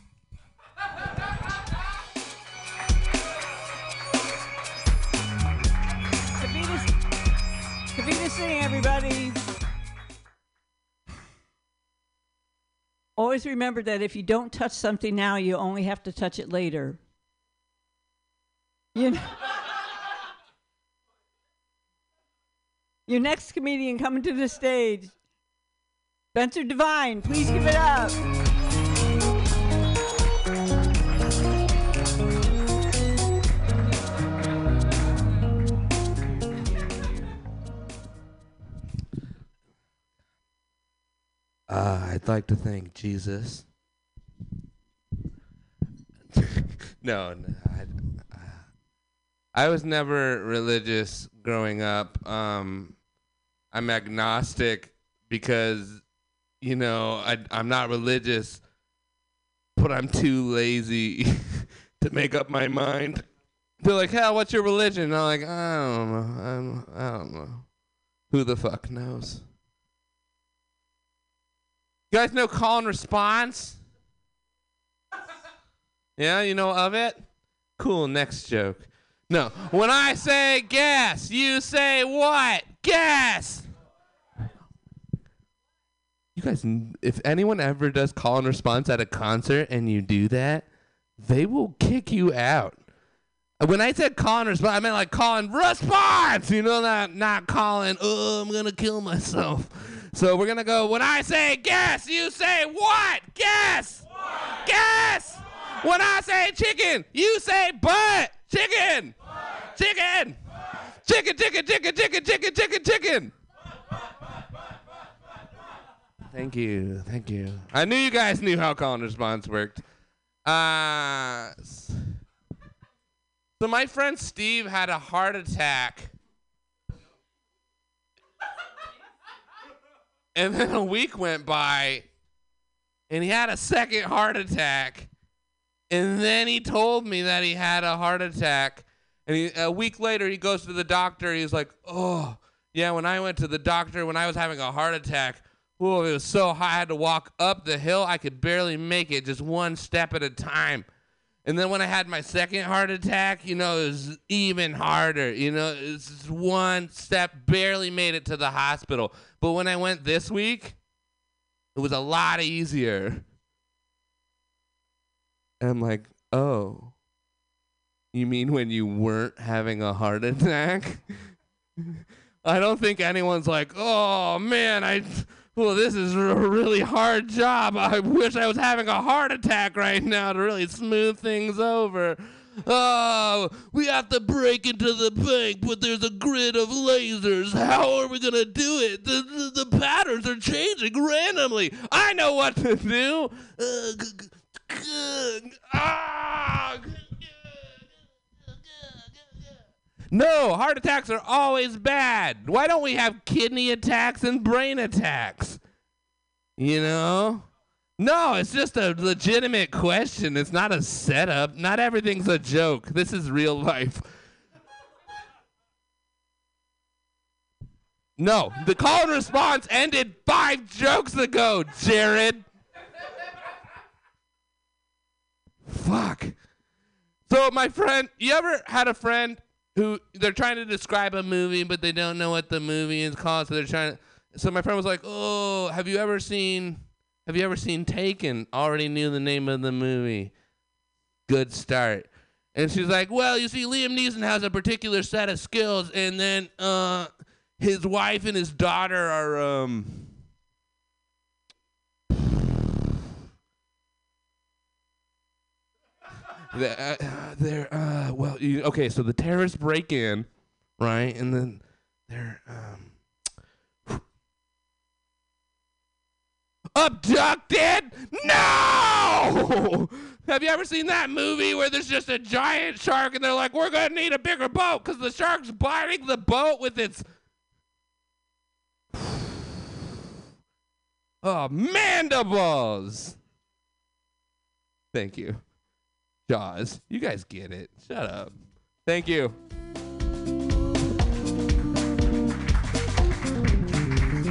Kavita Singh, everybody. Always remember that if you don't touch something now, you only have to touch it later. You Your next comedian coming to the stage, Spencer Devine. Please give it up. Uh, I'd like to thank Jesus. no, no I, I was never religious growing up. Um, I'm agnostic because, you know, I, I'm not religious, but I'm too lazy to make up my mind. They're like, "Hell, what's your religion?" And I'm like, "I don't know. I don't, I don't know. Who the fuck knows?" You guys know call and response? Yeah, you know of it? Cool, next joke. No. When I say guess, you say what? Guess! You guys, if anyone ever does call and response at a concert and you do that, they will kick you out. When I said call response, I meant like call and response. You know, not not calling. Oh, I'm gonna kill myself. So we're gonna go. When I say guess, you say what? Guess. Guess. When I say chicken, you say butt. Chicken. What? Chicken. Chicken. Chicken. Chicken. Chicken. Chicken. Chicken. Chicken. Thank you. Thank you. I knew you guys knew how call response worked. Uh, so my friend Steve had a heart attack. And then a week went by and he had a second heart attack. And then he told me that he had a heart attack. And he, a week later, he goes to the doctor. He's like, Oh, yeah, when I went to the doctor when I was having a heart attack, oh, it was so high. I had to walk up the hill. I could barely make it, just one step at a time. And then when I had my second heart attack, you know, it was even harder. You know, it's just one step, barely made it to the hospital. But when I went this week, it was a lot easier. And I'm like, oh, you mean when you weren't having a heart attack? I don't think anyone's like, oh man, I, well, this is a really hard job. I wish I was having a heart attack right now to really smooth things over. Oh, we have to break into the bank, but there's a grid of lasers. How are we gonna do it? The, the, the patterns are changing randomly. I know what to do. Uh, g- g- g- ah, No, heart attacks are always bad. Why don't we have kidney attacks and brain attacks? You know? No, it's just a legitimate question. It's not a setup. Not everything's a joke. This is real life. No, the call and response ended five jokes ago, Jared. Fuck. So, my friend, you ever had a friend who they're trying to describe a movie but they don't know what the movie is called, so they're trying to so my friend was like, "Oh, have you ever seen have you ever seen Taken?" Already knew the name of the movie. Good start. And she's like, "Well, you see Liam Neeson has a particular set of skills and then uh his wife and his daughter are um uh, uh, they're uh, well you, okay so the terrorists break in right and then they're um abducted? No! Have you ever seen that movie where there's just a giant shark and they're like we're gonna need a bigger boat because the shark's biting the boat with its oh mandibles! Thank you You guys get it. Shut up. Thank you.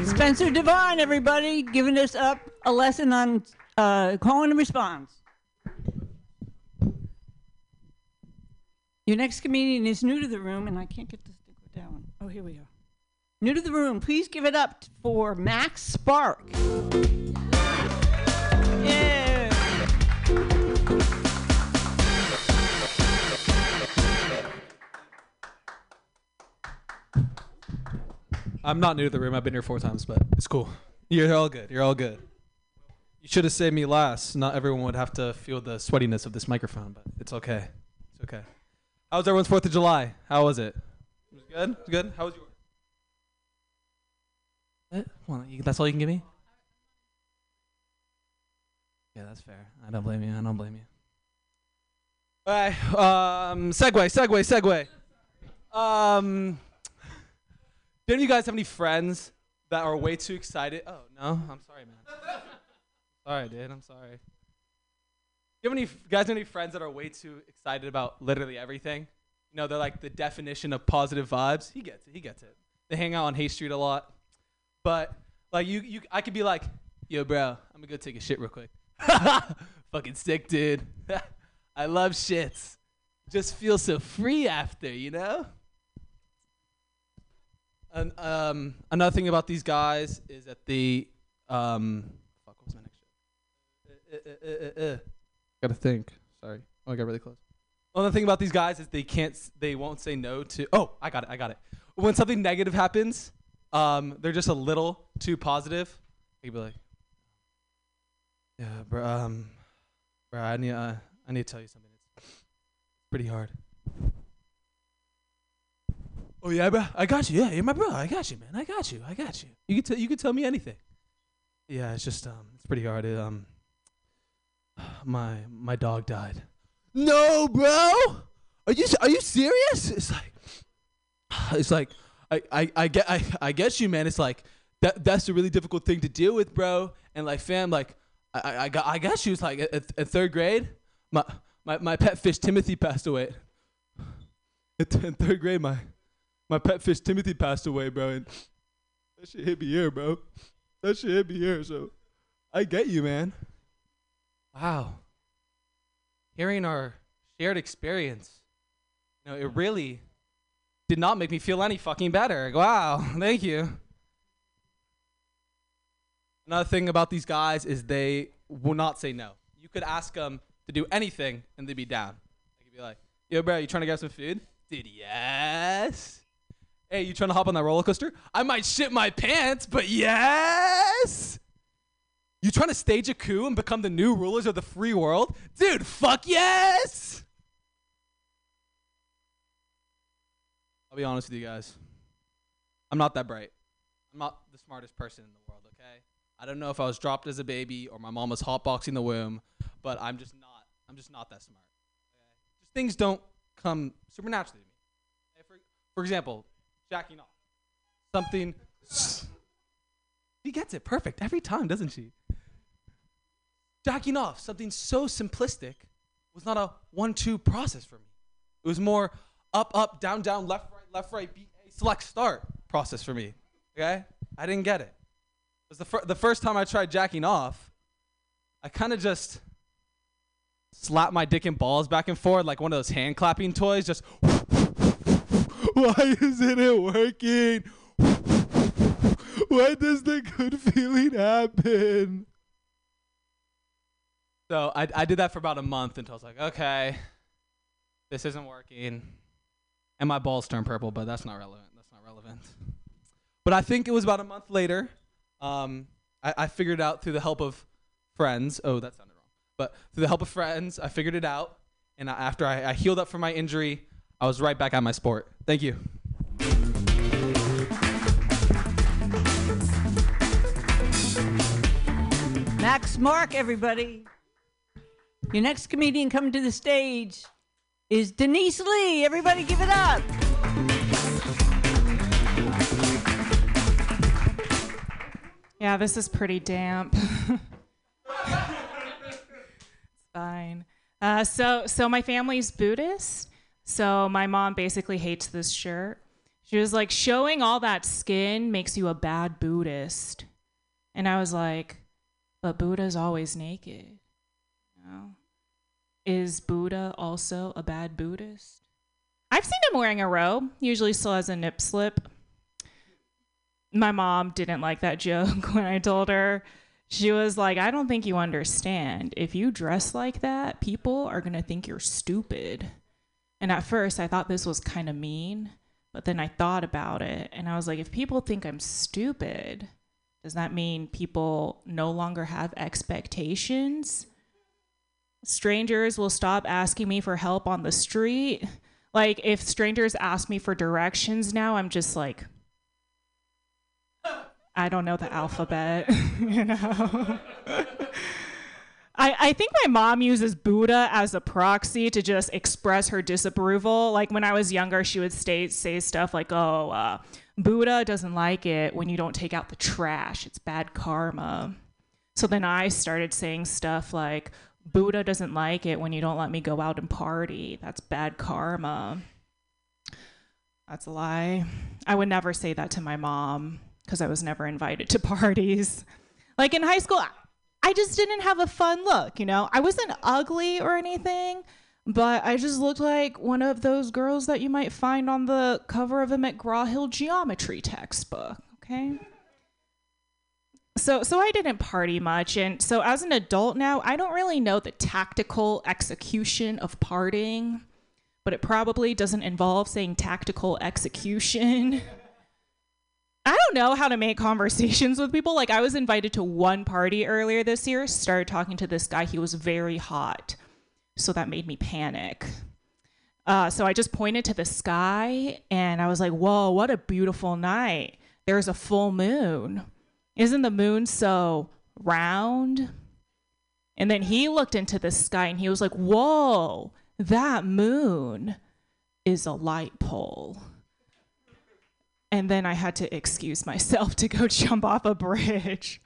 Spencer Devine, everybody, giving us up a lesson on uh, calling and response. Your next comedian is new to the room, and I can't get this to go down. Oh, here we are. New to the room, please give it up for Max Spark. I'm not new to the room. I've been here four times, but it's cool. You're all good. You're all good. You should have saved me last. Not everyone would have to feel the sweatiness of this microphone, but it's okay. It's okay. How was everyone's Fourth of July? How was it? It was good. It was good. How was yours? What? Well, you- that's all you can give me. Yeah, that's fair. I don't blame you. I don't blame you. All right. Um, segue. Segue. Segue. Um. Do any of you guys have any friends that are way too excited? Oh no, I'm sorry, man. sorry, dude. I'm sorry. Do you have any you guys have any friends that are way too excited about literally everything? You know, they're like the definition of positive vibes. He gets it. He gets it. They hang out on Hay Street a lot, but like you, you, I could be like, yo, bro, I'm gonna go take a shit real quick. Fucking sick, dude. I love shits. Just feel so free after, you know. And um, another thing about these guys is that they um, fuck. What was my next joke? Uh, uh, uh, uh, uh. Gotta think. Sorry. Oh, I got really close. Another thing about these guys is they can't. s- They won't say no to. Oh, I got it. I got it. When something negative happens, um, they're just a little too positive. They can be like, "Yeah, bro. Um, bro, I need. Uh, I need to tell you something. It's pretty hard." Oh yeah, bro. I got you. Yeah, you're my bro. I got you, man. I got you. I got you. You can tell. You can tell me anything. Yeah, it's just um, it's pretty hard. It, um, my my dog died. No, bro. Are you are you serious? It's like, it's like, I I I get I I get you, man. It's like that that's a really difficult thing to deal with, bro. And like, fam, like, I I, I got I got you. It's like at, at third grade, my my my pet fish Timothy passed away. At in third grade, my my pet fish Timothy passed away, bro, and that shit hit me here, bro. That shit hit me here, so I get you, man. Wow. Hearing our shared experience, you know, it really did not make me feel any fucking better. Wow, thank you. Another thing about these guys is they will not say no. You could ask them to do anything and they'd be down. They could be like, "Yo, bro, you trying to get some food?" Dude, yes. Hey, you trying to hop on that roller coaster? I might shit my pants, but yes. You trying to stage a coup and become the new rulers of the free world? Dude, fuck yes. I'll be honest with you guys. I'm not that bright. I'm not the smartest person in the world, okay? I don't know if I was dropped as a baby or my mom was hotboxing the womb, but I'm just not I'm just not that smart. Okay? Just things don't come supernaturally to me. For, for example, jacking off. Something She gets it perfect every time, doesn't she? Jacking off, something so simplistic, was not a one-two process for me. It was more up, up, down, down, left, right, left, right, beat A, select, start process for me. Okay, I didn't get it. It was the fir- the first time I tried jacking off. I kind of just slapped my dick and balls back and forth like one of those hand clapping toys. Just why isn't it working? Why does the good feeling happen? So I, I did that for about a month until I was like, okay, this isn't working. And my balls turned purple, but that's not relevant. That's not relevant. But I think it was about a month later. Um, I, I figured out through the help of friends. Oh, that sounded wrong. But through the help of friends, I figured it out. And I, after I, I healed up from my injury, I was right back at my sport. Thank you. Max Mark, everybody. Your next comedian coming to the stage is Denise Lee. Everybody give it up. Yeah, this is pretty damp. it's fine. Uh, so, so my family's Buddhist. So my mom basically hates this shirt. She was like, showing all that skin makes you a bad Buddhist. And I was like, but Buddha's always naked. You know? Is Buddha also a bad Buddhist? I've seen him wearing a robe, usually still has a nip slip. My mom didn't like that joke when I told her. She was like, I don't think you understand. If you dress like that, people are going to think you're stupid. And at first, I thought this was kind of mean, but then I thought about it and I was like, if people think I'm stupid, does that mean people no longer have expectations? Strangers will stop asking me for help on the street. Like, if strangers ask me for directions now, I'm just like, I don't know the alphabet, you know? I, I think my mom uses Buddha as a proxy to just express her disapproval. Like when I was younger, she would say, say stuff like, oh, uh, Buddha doesn't like it when you don't take out the trash. It's bad karma. So then I started saying stuff like, Buddha doesn't like it when you don't let me go out and party. That's bad karma. That's a lie. I would never say that to my mom because I was never invited to parties. Like in high school, I just didn't have a fun look, you know? I wasn't ugly or anything, but I just looked like one of those girls that you might find on the cover of a McGraw Hill geometry textbook, okay? So so I didn't party much and so as an adult now, I don't really know the tactical execution of partying, but it probably doesn't involve saying tactical execution. I don't know how to make conversations with people. Like I was invited to one party earlier this year, started talking to this guy, he was very hot. So that made me panic. Uh, so I just pointed to the sky and I was like, whoa, what a beautiful night. There's a full moon. Isn't the moon so round? And then he looked into the sky and he was like, whoa, that moon is a light pole. And then I had to excuse myself to go jump off a bridge.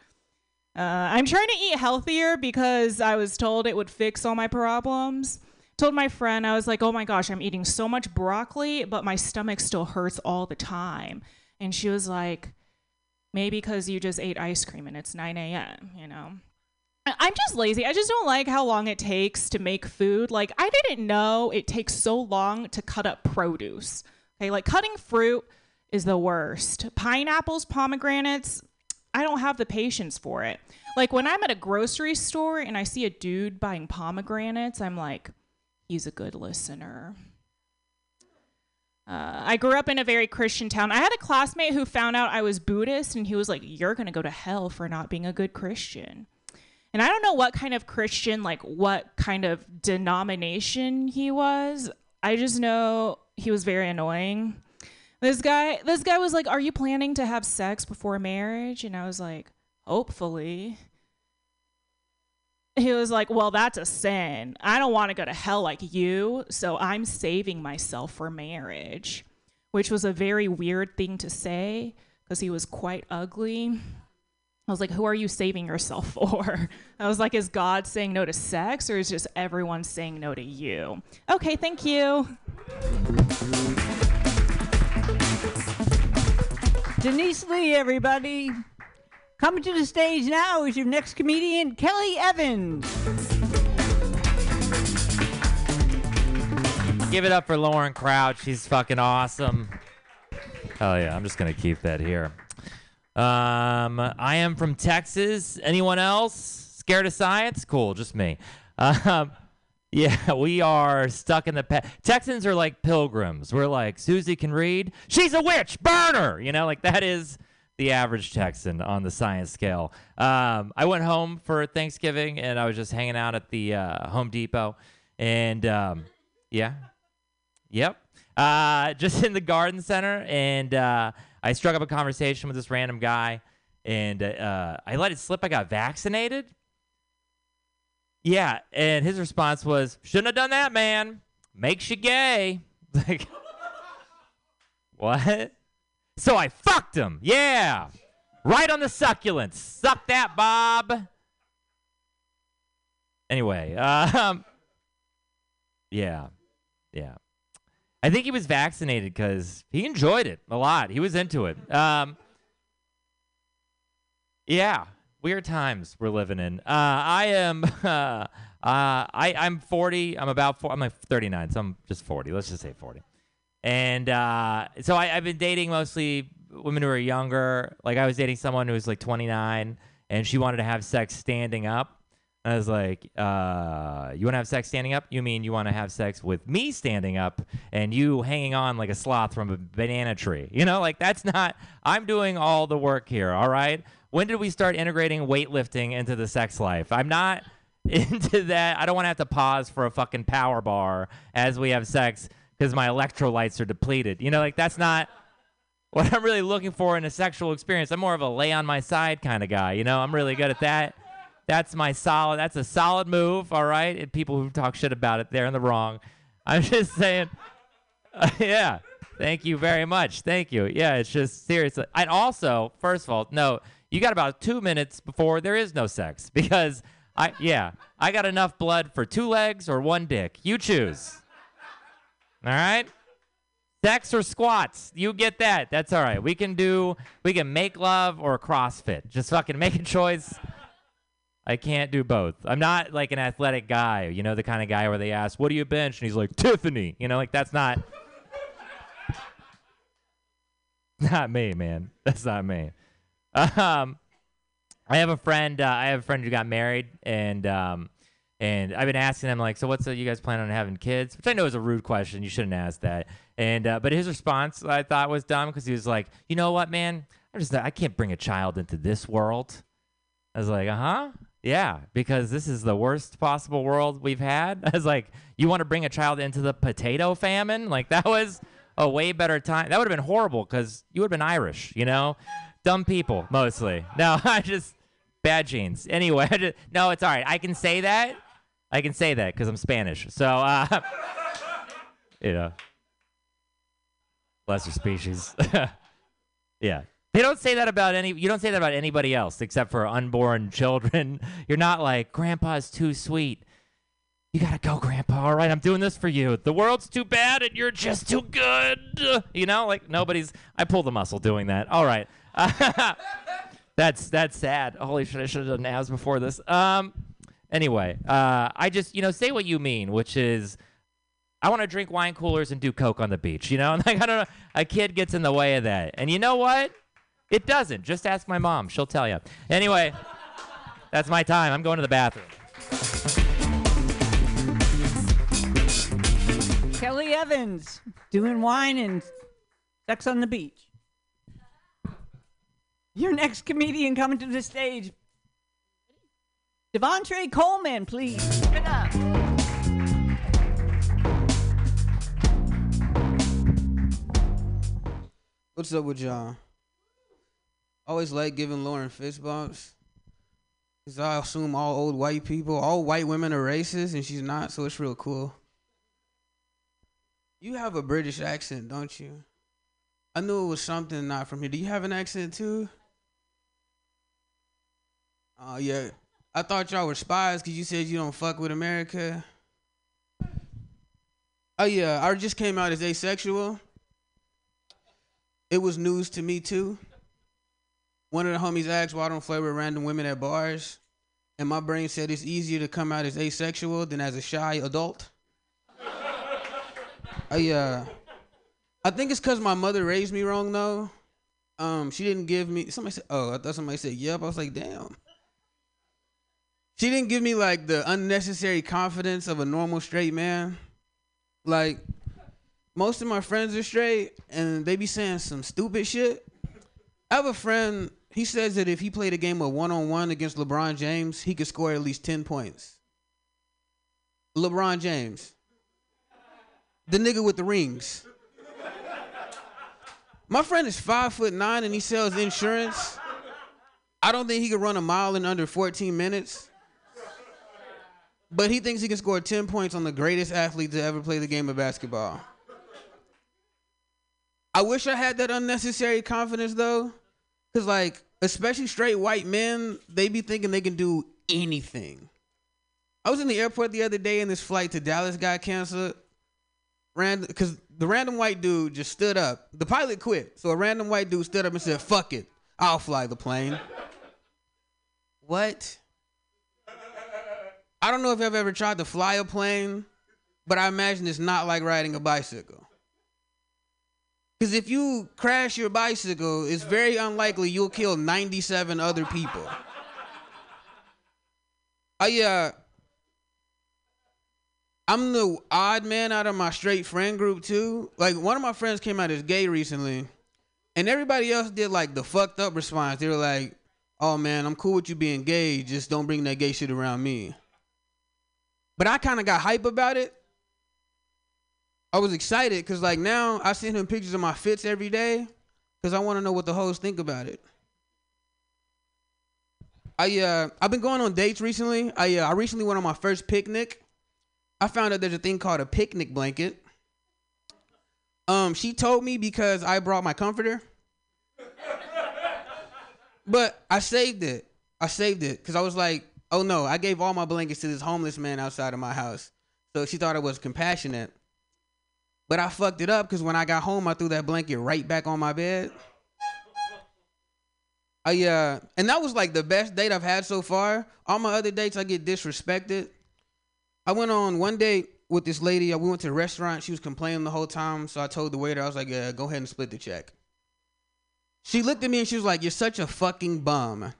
Uh, I'm trying to eat healthier because I was told it would fix all my problems. Told my friend, I was like, oh my gosh, I'm eating so much broccoli, but my stomach still hurts all the time. And she was like, maybe because you just ate ice cream and it's 9 a.m., you know? I'm just lazy. I just don't like how long it takes to make food. Like, I didn't know it takes so long to cut up produce. Okay, like cutting fruit is the worst. Pineapples, pomegranates, I don't have the patience for it. Like when I'm at a grocery store and I see a dude buying pomegranates, I'm like, he's a good listener. Uh, I grew up in a very Christian town. I had a classmate who found out I was Buddhist, and he was like, You're going to go to hell for not being a good Christian. And I don't know what kind of Christian, like what kind of denomination he was. I just know he was very annoying. This guy, this guy was like, "Are you planning to have sex before marriage?" And I was like, "Hopefully." He was like, "Well, that's a sin. I don't want to go to hell like you, so I'm saving myself for marriage." Which was a very weird thing to say because he was quite ugly. I was like, "Who are you saving yourself for?" I was like, "Is God saying no to sex or is just everyone saying no to you?" Okay, thank you. Denise Lee, everybody. Coming to the stage now is your next comedian, Kelly Evans. Give it up for Lauren Crouch. She's fucking awesome. Hell yeah, I'm just gonna keep that here. Um, I am from Texas. Anyone else scared of science? Cool, just me. Um, yeah, we are stuck in the past. Texans are like pilgrims. We're like Susie can read. She's a witch. Burn her. You know, like that is the average Texan on the science scale. Um, I went home for Thanksgiving and I was just hanging out at the uh, Home Depot, and um, yeah, Yep. Uh, just in the garden center, and uh, I struck up a conversation with this random guy, and uh, I let it slip. I got vaccinated. Yeah, and his response was, "Shouldn't have done that, man. Makes you gay." Like, what? So I fucked him. Yeah, right on the succulents. Suck that, Bob. Anyway, um, yeah, yeah. I think he was vaccinated because he enjoyed it a lot. He was into it. Um, yeah, weird times we're living in. Uh, I am. Uh, uh, I I'm 40. I'm about. Four, I'm like 39, so I'm just 40. Let's just say 40. And uh, so I, I've been dating mostly women who are younger. Like I was dating someone who was like 29, and she wanted to have sex standing up. I was like, uh, you want to have sex standing up? You mean you want to have sex with me standing up and you hanging on like a sloth from a banana tree? You know, like that's not, I'm doing all the work here, all right? When did we start integrating weightlifting into the sex life? I'm not into that. I don't want to have to pause for a fucking power bar as we have sex because my electrolytes are depleted. You know, like that's not what I'm really looking for in a sexual experience. I'm more of a lay on my side kind of guy. You know, I'm really good at that. That's my solid. That's a solid move. All right. And people who talk shit about it, they're in the wrong. I'm just saying. uh, yeah. Thank you very much. Thank you. Yeah. It's just seriously. And also, first of all, no, you got about two minutes before there is no sex because I, yeah, I got enough blood for two legs or one dick. You choose. All right. Sex or squats, you get that. That's all right. We can do, we can make love or CrossFit. Just fucking make a choice. I can't do both. I'm not like an athletic guy, you know, the kind of guy where they ask, "What do you bench?" and he's like, "Tiffany." You know, like that's not not me, man. That's not me. Um, I have a friend. Uh, I have a friend who got married, and um, and I've been asking him like, "So what's the, you guys plan on having kids?" Which I know is a rude question. You shouldn't ask that. And uh, but his response I thought was dumb because he was like, "You know what, man? I just I can't bring a child into this world." I was like, "Uh huh." Yeah, because this is the worst possible world we've had. I was like, you want to bring a child into the potato famine? Like that was a way better time. That would have been horrible because you would have been Irish, you know? Dumb people mostly. No, I just bad genes. Anyway, just, no, it's all right. I can say that. I can say that because I'm Spanish. So, uh, you know, lesser species. yeah. They don't say that about any. You don't say that about anybody else except for unborn children. You're not like Grandpa's too sweet. You gotta go, Grandpa. All right, I'm doing this for you. The world's too bad, and you're just too good. You know, like nobody's. I pulled the muscle doing that. All right, that's that's sad. Holy shit! I should have done abs before this. Um. Anyway, uh, I just you know say what you mean, which is. I want to drink wine coolers and do coke on the beach, you know. And like I don't know, a kid gets in the way of that. And you know what? It doesn't. Just ask my mom. She'll tell you. Anyway, that's my time. I'm going to the bathroom. Kelly Evans doing wine and sex on the beach. Your next comedian coming to the stage. Devontre Coleman, please. Up. What's up with y'all? Always like giving Lauren fist bumps. Cause I assume all old white people, all white women are racist, and she's not, so it's real cool. You have a British accent, don't you? I knew it was something not from here. Do you have an accent too? Oh yeah. I thought y'all were spies because you said you don't fuck with America. Oh yeah, I just came out as asexual. It was news to me too. one of the homies asked why I don't flirt with random women at bars, and my brain said it's easier to come out as asexual than as a shy adult. I uh, I think it's because my mother raised me wrong though. Um, she didn't give me. Somebody said, "Oh, I thought somebody said yep." I was like, "Damn." She didn't give me like the unnecessary confidence of a normal straight man. Like most of my friends are straight, and they be saying some stupid shit. I have a friend. He says that if he played a game of one on one against LeBron James, he could score at least ten points. LeBron James, the nigga with the rings. My friend is five foot nine and he sells insurance. I don't think he could run a mile in under 14 minutes. But he thinks he can score 10 points on the greatest athlete to ever play the game of basketball. I wish I had that unnecessary confidence though. Cause like, especially straight white men, they be thinking they can do anything. I was in the airport the other day and this flight to Dallas got canceled. Random, cause the random white dude just stood up. The pilot quit, so a random white dude stood up and said, "Fuck it, I'll fly the plane." what? I don't know if I've ever tried to fly a plane, but I imagine it's not like riding a bicycle. Because if you crash your bicycle, it's very unlikely you'll kill 97 other people. I uh, I'm the odd man out of my straight friend group too. Like one of my friends came out as gay recently, and everybody else did like the fucked up response. They were like, "Oh man, I'm cool with you being gay. Just don't bring that gay shit around me." But I kind of got hype about it. I was excited because like now I send him pictures of my fits every day because I want to know what the hoes think about it. I uh I've been going on dates recently. I uh, I recently went on my first picnic. I found out there's a thing called a picnic blanket. Um, she told me because I brought my comforter. but I saved it. I saved it because I was like, oh no, I gave all my blankets to this homeless man outside of my house. So she thought I was compassionate. But I fucked it up because when I got home, I threw that blanket right back on my bed. I uh, and that was like the best date I've had so far. All my other dates, I get disrespected. I went on one date with this lady. We went to a restaurant. She was complaining the whole time. So I told the waiter, I was like, yeah, go ahead and split the check. She looked at me and she was like, you're such a fucking bum.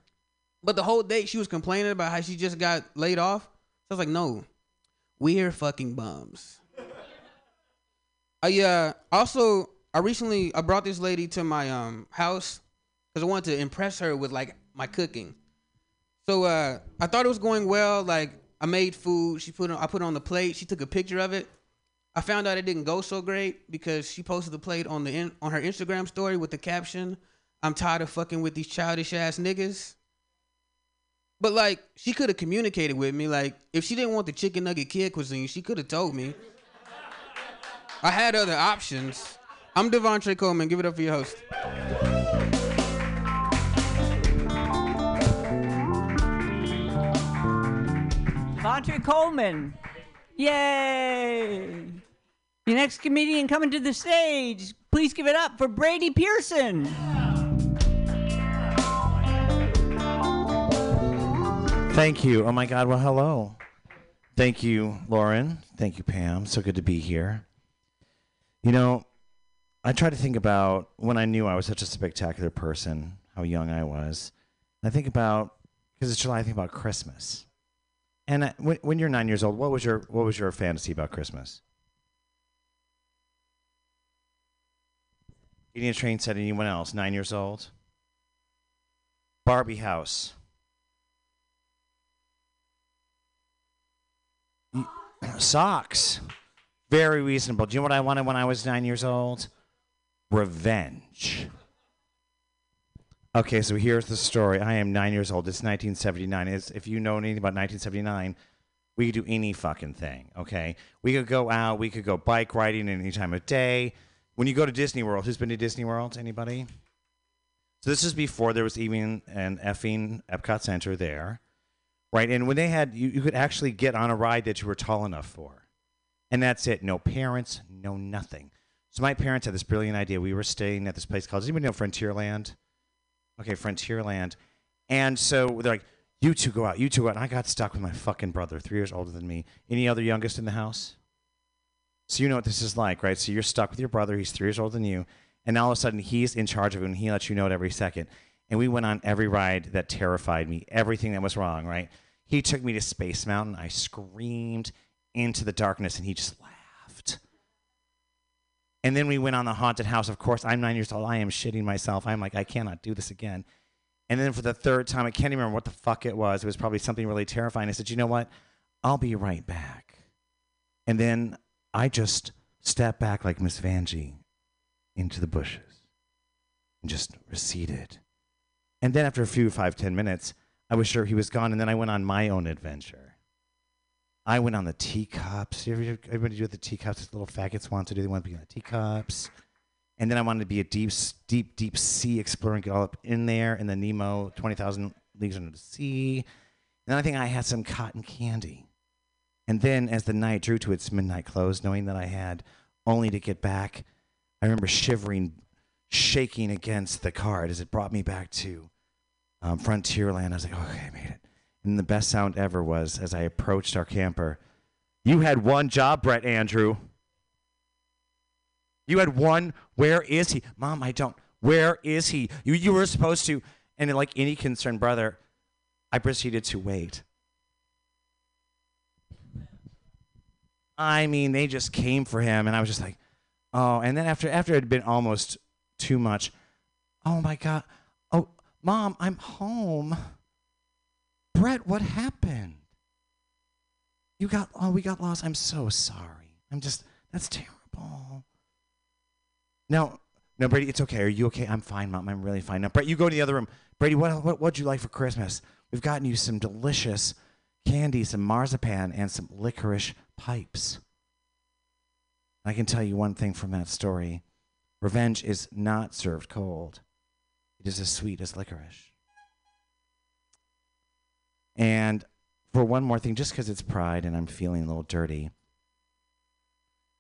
But the whole day she was complaining about how she just got laid off. So I was like, no, we're fucking bums. I uh, also, I recently, I brought this lady to my um house because I wanted to impress her with like my cooking. So uh, I thought it was going well. Like I made food. She put it, I put on the plate. She took a picture of it. I found out it didn't go so great because she posted the plate on the in, on her Instagram story with the caption, "I'm tired of fucking with these childish ass niggas." But like, she could have communicated with me. Like, if she didn't want the chicken nugget kid cuisine, she could have told me. I had other options. I'm Devontre Coleman. Give it up for your host. Devontae Coleman. Yay! Your next comedian coming to the stage. Please give it up for Brady Pearson. Thank you. Oh my God. Well, hello. Thank you, Lauren. Thank you, Pam. So good to be here. You know, I try to think about when I knew I was such a spectacular person, how young I was. I think about because it's July. I think about Christmas. And I, when, when you're nine years old, what was your what was your fantasy about Christmas? Getting a train set. Anyone else? Nine years old. Barbie house. Socks. Very reasonable. Do you know what I wanted when I was nine years old? Revenge. Okay, so here's the story. I am nine years old. It's 1979. It's, if you know anything about 1979, we could do any fucking thing. Okay, we could go out. We could go bike riding any time of day. When you go to Disney World, who's been to Disney World? Anybody? So this is before there was even an effing Epcot Center there, right? And when they had, you, you could actually get on a ride that you were tall enough for. And that's it. No parents, no nothing. So my parents had this brilliant idea. We were staying at this place called, does anybody know Frontierland? Okay, Frontierland. And so they're like, you two go out, you two go out. And I got stuck with my fucking brother, three years older than me. Any other youngest in the house? So you know what this is like, right? So you're stuck with your brother, he's three years older than you, and all of a sudden he's in charge of it and he lets you know it every second. And we went on every ride that terrified me, everything that was wrong, right? He took me to Space Mountain. I screamed into the darkness and he just laughed. And then we went on the haunted house. Of course, I'm nine years old. I am shitting myself. I'm like, I cannot do this again. And then for the third time, I can't even remember what the fuck it was. It was probably something really terrifying. I said, you know what? I'll be right back. And then I just stepped back like Miss Vanjie into the bushes and just receded. And then after a few five, ten minutes, I was sure he was gone. And then I went on my own adventure. I went on the teacups. Everybody do the teacups little faggots want to do. They want to be on the teacups. And then I wanted to be a deep, deep, deep sea explorer and get all up in there in the Nemo 20,000 Leagues Under the Sea. And then I think I had some cotton candy. And then as the night drew to its midnight close, knowing that I had only to get back, I remember shivering, shaking against the card as it brought me back to um, Frontierland. I was like, okay, I made it. And the best sound ever was as I approached our camper. You had one job, Brett Andrew. You had one. Where is he? Mom, I don't. Where is he? You, you were supposed to. And like any concerned brother, I proceeded to wait. I mean, they just came for him, and I was just like, oh. And then after after it had been almost too much, oh my god, mom, I'm home. Brett, what happened? You got oh, we got lost. I'm so sorry. I'm just that's terrible. No, no, Brady, it's okay. Are you okay? I'm fine, mom. I'm really fine. Now, Brett, you go to the other room. Brady, what what what'd you like for Christmas? We've gotten you some delicious candy, some marzipan, and some licorice pipes. I can tell you one thing from that story. Revenge is not served cold. Is as sweet as licorice. And for one more thing, just because it's pride and I'm feeling a little dirty,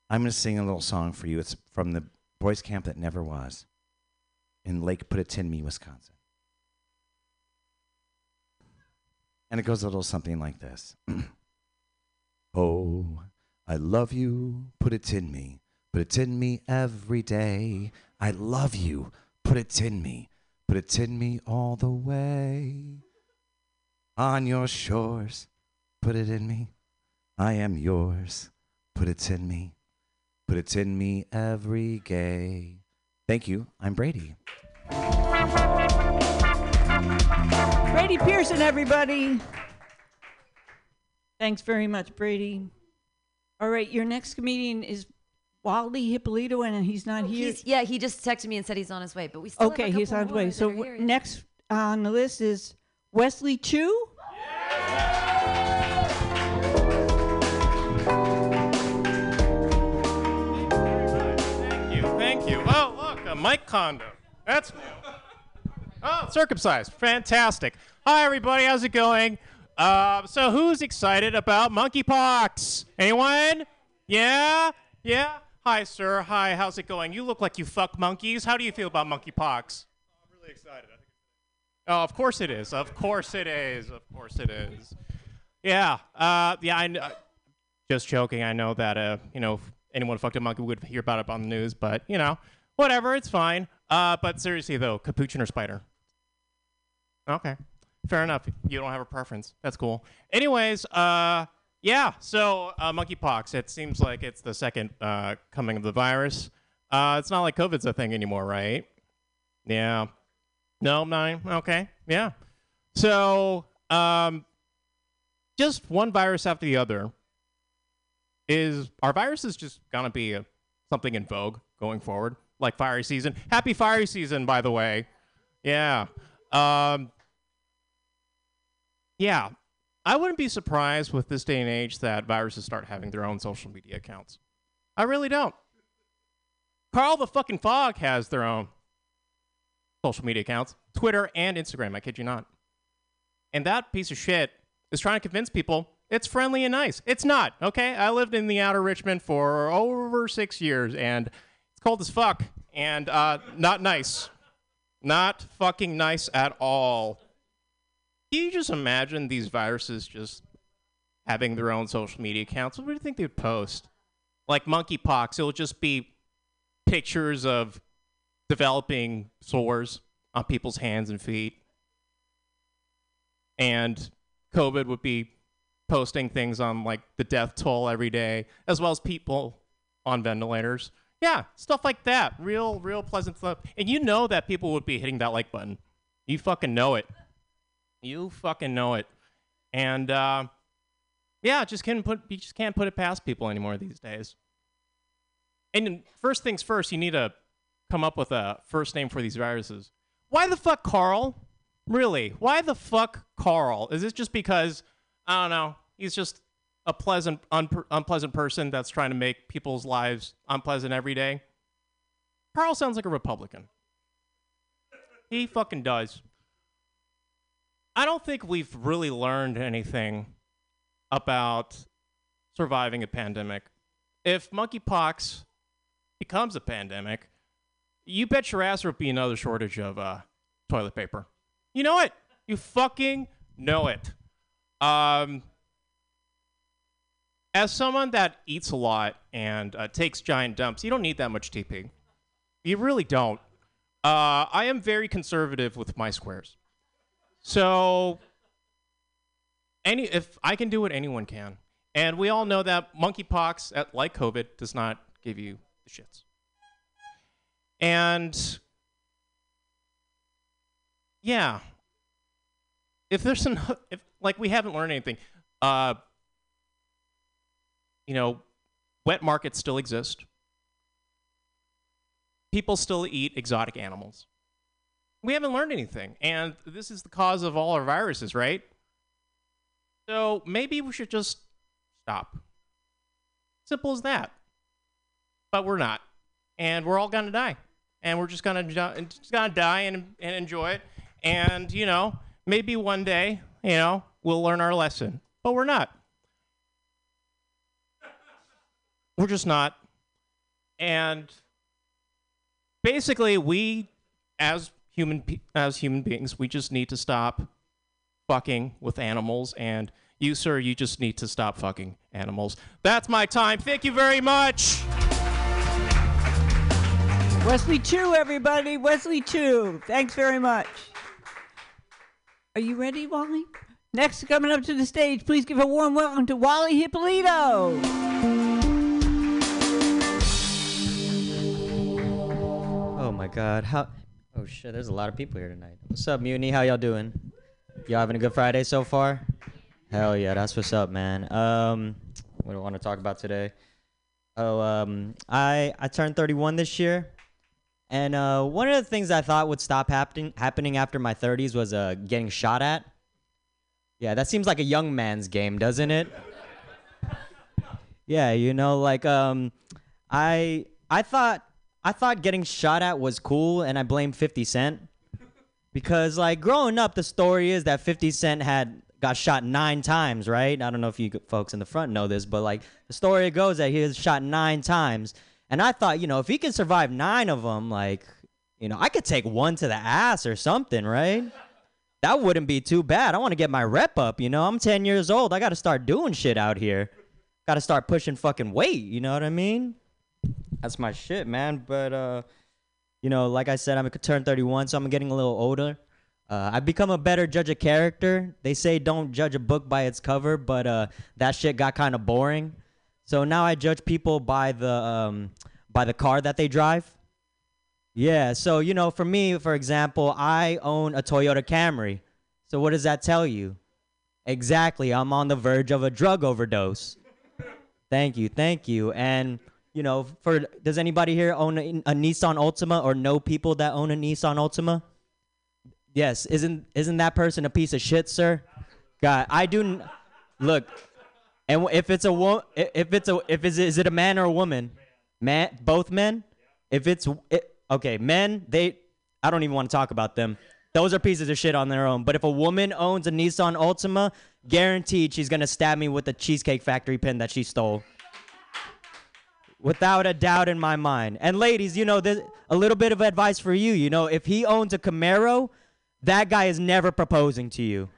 I'm going to sing a little song for you. It's from the boys' camp that never was in Lake Putatinmi, Wisconsin. And it goes a little something like this Oh, I love you, put it in me, put it in me every day. I love you, put it in me, in me all the way. On your shores, put it in me. I am yours, put it in me, put it in me every day. Thank you. I'm Brady. Brady Pearson, everybody. Thanks very much, Brady. All right, your next comedian is Wally Hippolito, and he's not here. He's, yeah, he just texted me and said he's on his way, but we still okay, have a he's couple on his way. more So that are w- here, yeah. next on the list is Wesley Chu. Thank you, thank you. Oh, look, a Mike Kondo. That's new. Oh, circumcised. Fantastic. Hi, everybody. How's it going? Uh, so, who's excited about monkeypox? Anyone? Yeah? Yeah? Hi, sir. Hi, how's it going? You look like you fuck monkeys. How do you feel about monkeypox? I'm really excited. Oh, of course it is. Of course it is. Of course it is. Yeah. Uh, yeah. I uh, just joking. I know that uh, you know, if anyone fucked a monkey would hear about it on the news, but you know, whatever. It's fine. Uh, but seriously though, capuchin or spider? Okay. Fair enough. You don't have a preference. That's cool. Anyways, uh, yeah. So uh, monkeypox. It seems like it's the second uh, coming of the virus. Uh, it's not like COVID's a thing anymore, right? Yeah. No, nine. Okay. Yeah. So, um, just one virus after the other. Is are viruses just gonna be a, something in vogue going forward, like fiery season? Happy fiery season, by the way. Yeah. Um, yeah. I wouldn't be surprised with this day and age that viruses start having their own social media accounts. I really don't. Karl the fucking Fog has their own social media accounts Twitter and Instagram, I kid you not. And that piece of shit is trying to convince people it's friendly and nice. It's not, okay? I lived in the outer Richmond for over six years and it's cold as fuck and uh, not nice. Not fucking nice at all. Can you just imagine these viruses just having their own social media accounts? What do you think they'd post? Like monkeypox, it'll just be pictures of developing sores on people's hands and feet. And COVID would be posting things on like the death toll every day, as well as people on ventilators. Yeah, stuff like that. Real, real pleasant stuff. And you know that people would be hitting that like button. You fucking know it. You fucking know it. And uh, yeah, just can't put you just can't put it past people anymore these days. And first things first, you need to come up with a first name for these viruses. Why the fuck Karl? Really? Why the fuck Karl? Is this just because I don't know? He's just a pleasant, unpr unpleasant person that's trying to make people's lives unpleasant every day. Karl sounds like a Republican. He fucking does. I don't think we've really learned anything about surviving a pandemic. If monkeypox becomes a pandemic, you bet your ass there'll be another shortage of uh, toilet paper. You know it. You fucking know it. Um, as someone that eats a lot and uh, takes giant dumps, you don't need that much TP. You really don't. Uh, I am very conservative with my squares. So, any if I can do it, anyone can. And we all know that monkeypox, at, like COVID, does not give you the shits. And yeah, if there's an if like we haven't learned anything, uh, you know, wet markets still exist. People still eat exotic animals. We haven't learned anything, and this is the cause of all our viruses, right? So maybe we should just stop. Simple as that. But we're not, and we're all gonna die, and we're just gonna just gonna die and and enjoy it, and you know maybe one day you know we'll learn our lesson, but we're not. We're just not. And basically, we, as human pe- as human beings, we just need to stop fucking with animals. And you, sir, you just need to stop fucking animals. That's my time. Thank you very much. Wesley Chu, everybody. Wesley Chu. Thanks very much. Are you ready, Wally? Next, coming up to the stage, please give a warm welcome to Wally Hippolito. Oh my God! How? Oh shit! There's a lot of people here tonight. What's up, Mutiny? How y'all doing? Y'all having a good Friday so far? Hell yeah! That's what's up, man. Um, what do I want to talk about today? Oh, um, I I turned 31 this year, and uh, one of the things I thought would stop happening happening after my 30s was uh getting shot at. Yeah, that seems like a young man's game, doesn't it? Yeah, you know, like um, I I thought I thought getting shot at was cool, and I blame 50 Cent because like growing up, the story is that 50 Cent had got shot nine times, right? I don't know if you folks in the front know this, but like the story goes that he was shot nine times, and I thought, you know, if he can survive nine of them, like, you know, I could take one to the ass or something, right? That wouldn't be too bad. I want to get my rep up, you know. I'm 10 years old. I got to start doing shit out here. Got to start pushing fucking weight, you know what I mean? That's my shit, man. But uh, you know, like I said, I'm gonna turn 31, so I'm getting a little older. Uh, I've become a better judge of character. They say don't judge a book by its cover, but uh, that shit got kind of boring. So now I judge people by the um, by the car that they drive. Yeah. So you know, for me, for example, I own a Toyota Camry. So what does that tell you? Exactly. I'm on the verge of a drug overdose. Thank you. Thank you. And you know, for does anybody here own a, a Nissan Altima or know people that own a Nissan Altima? Yes, isn't isn't that person a piece of shit, sir? God, I do. Look, and if it's a wo- i- if it's a if is it, is it a man or a woman? Man, both men. If it's it, okay, men, they I don't even want to talk about them. Those are pieces of shit on their own. But if a woman owns a Nissan Altima, guaranteed she's gonna stab me with the Cheesecake Factory pin that she stole. Without a doubt in my mind. And ladies, you know, this, a little bit of advice for you. You know, if he owns a Camaro, that guy is never proposing to you.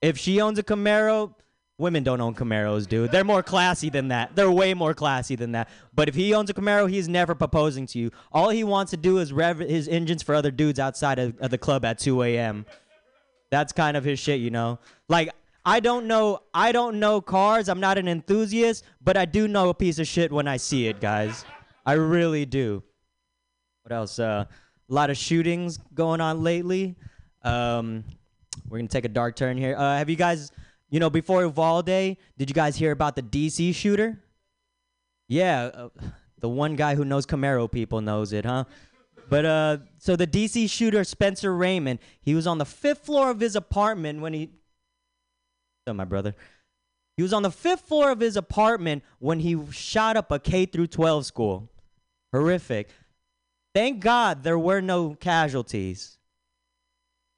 If she owns a Camaro, women don't own Camaros, dude. They're more classy than that. They're way more classy than that. But if he owns a Camaro, he's never proposing to you. All he wants to do is rev his engines for other dudes outside of, of the club at 2 a.m. That's kind of his shit, you know. Like I don't know, I don't know cars. I'm not an enthusiast, but I do know a piece of shit when I see it, guys. I really do. What else? Uh, a lot of shootings going on lately. Um, we're gonna take a dark turn here. Uh, have you guys, you know, before Uvalde, did you guys hear about the DC shooter? Yeah, uh, the one guy who knows Camaro people knows it, huh? But uh, so the DC shooter Spencer Raymond, he was on the fifth floor of his apartment when he. So my brother, he was on the fifth floor of his apartment when he shot up a K through 12 school. Horrific. Thank God there were no casualties.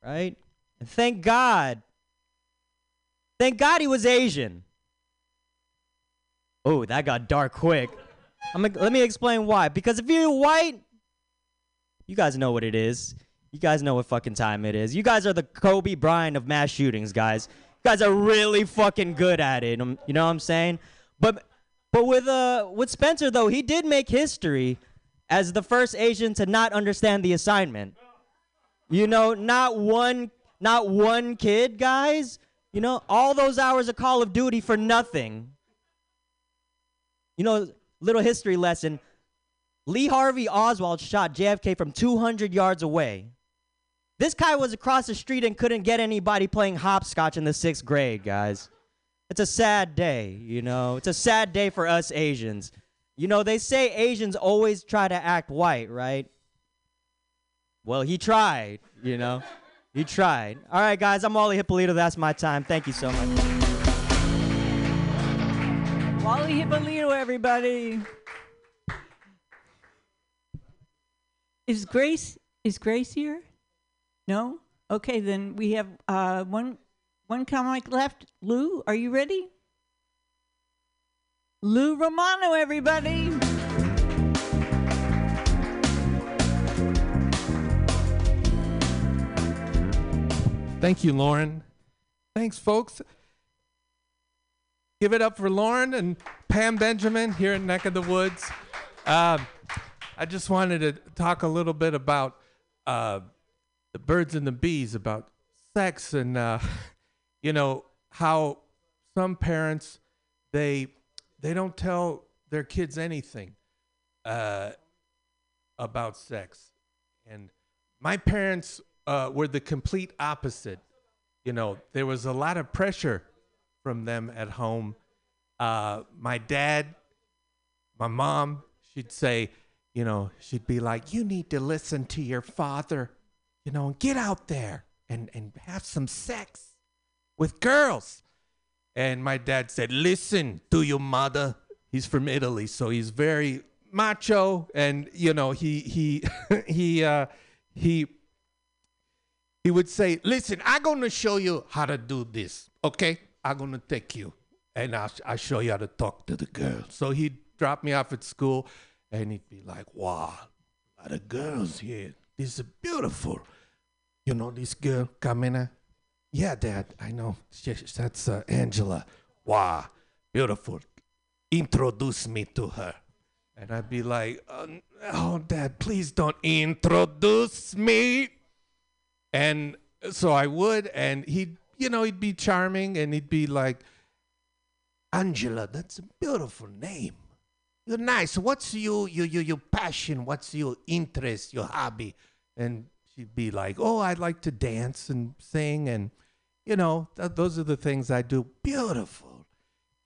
Right? And thank God. Thank God he was Asian. Oh, that got dark quick. I'm, let me explain why. Because if you're white, you guys know what it is. You guys know what fucking time it is. You guys are the Kobe Bryant of mass shootings, guys. Guys are really fucking good at it. um, You know what I'm saying? But but with uh with Spencer though, he did make history as the first Asian to not understand the assignment. You know, not one not one kid, guys. You know, all those hours of Call of Duty for nothing. You know, little history lesson. Lee Harvey Oswald shot JFK from 200 yards away. This guy was across the street and couldn't get anybody playing hopscotch in the sixth grade, guys. It's a sad day, you know. It's a sad day for us Asians. You know, they say Asians always try to act white, right? Well, he tried, you know. He tried. All right, guys, I'm Wally Hippolito. That's my time. Thank you so much. Wally Hippolito, everybody. Is Grace is Grace here? No? Okay, then we have uh, one one comic left. Lou, are you ready? Lou Romano, everybody. Thank you, Lauren. Thanks, folks. Give it up for Lauren and Pam Benjamin here in Neck of the Woods. Um, I just wanted to talk a little bit about uh, the birds and the bees, about sex, and uh, you know how some parents they they don't tell their kids anything uh, about sex, and my parents uh, were the complete opposite. You know, there was a lot of pressure from them at home. Uh, my dad, my mom, she'd say, you know, she'd be like, "You need to listen to your father, you know, and get out there and and have some sex with girls." And my dad said, "Listen to your mother." He's from Italy, so he's very macho, and you know, he he he uh, he he would say, "Listen, I'm gonna show you how to do this. Okay, I'm gonna take you, and I'll I'll show you how to talk to the girl." So he'd drop me off at school, and he'd be like, "Wow, a lot of girls here. This is beautiful. You know this girl, Carmina? Yeah, Dad, I know. That's uh, Angela. Wow, beautiful. Introduce me to her." And I'd be like, "Oh, oh Dad, please don't introduce me." And so I would, and he'd, you know, he'd be charming and he'd be like, Angela, that's a beautiful name. You're nice. What's your, your, your, your passion? What's your interest, your hobby? And she'd be like, Oh, I'd like to dance and sing. And, you know, th- those are the things I do. Beautiful.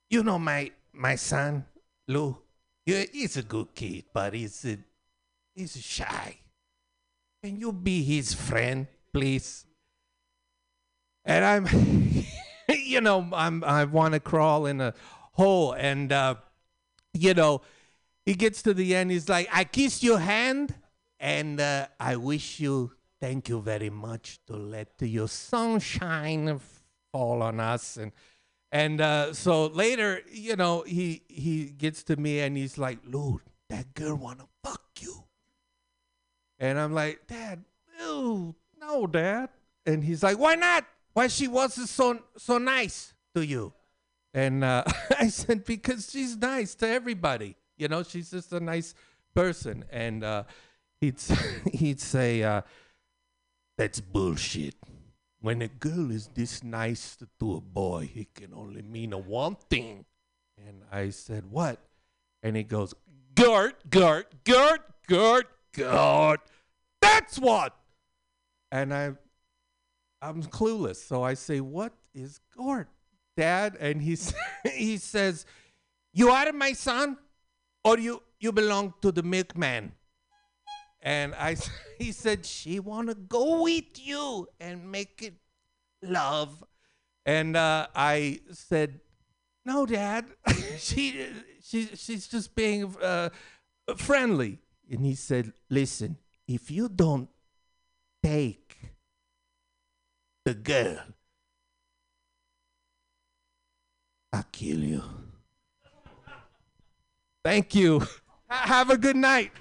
You know, my, my son, Lou, he's a good kid, but he's, a, he's shy. Can you be his friend, please? And I'm, you know, I'm I want to crawl in a hole, and uh, you know, he gets to the end. He's like, "I kiss your hand, and uh, I wish you thank you very much to let your sunshine fall on us." And And uh, so later, you know, he he gets to me and he's like, "Lou, that girl wanna fuck you." And I'm like, "Dad, ew, no, Dad." And he's like, "Why not? Why she wasn't so so nice to you?" And uh, I said, "Because she's nice to everybody. You know, she's just a nice person." And uh, he'd he'd say, uh, "That's bullshit." When a girl is this nice to, a boy, it can only mean one thing. And I said, What? And he goes, Gert, Gert, Gert, Gert, Gert. That's what. And I, I'm clueless. So I say, What is Gort, Dad? And he, he says, You are my son, or you, you belong to the milkman? And I, he said, she wanna go with you and make it love. And uh, I said, no, Dad, she, she, she's just being uh, friendly. And he said, listen, if you don't take the girl, I'll kill you. Thank you. Ha- Have a good night.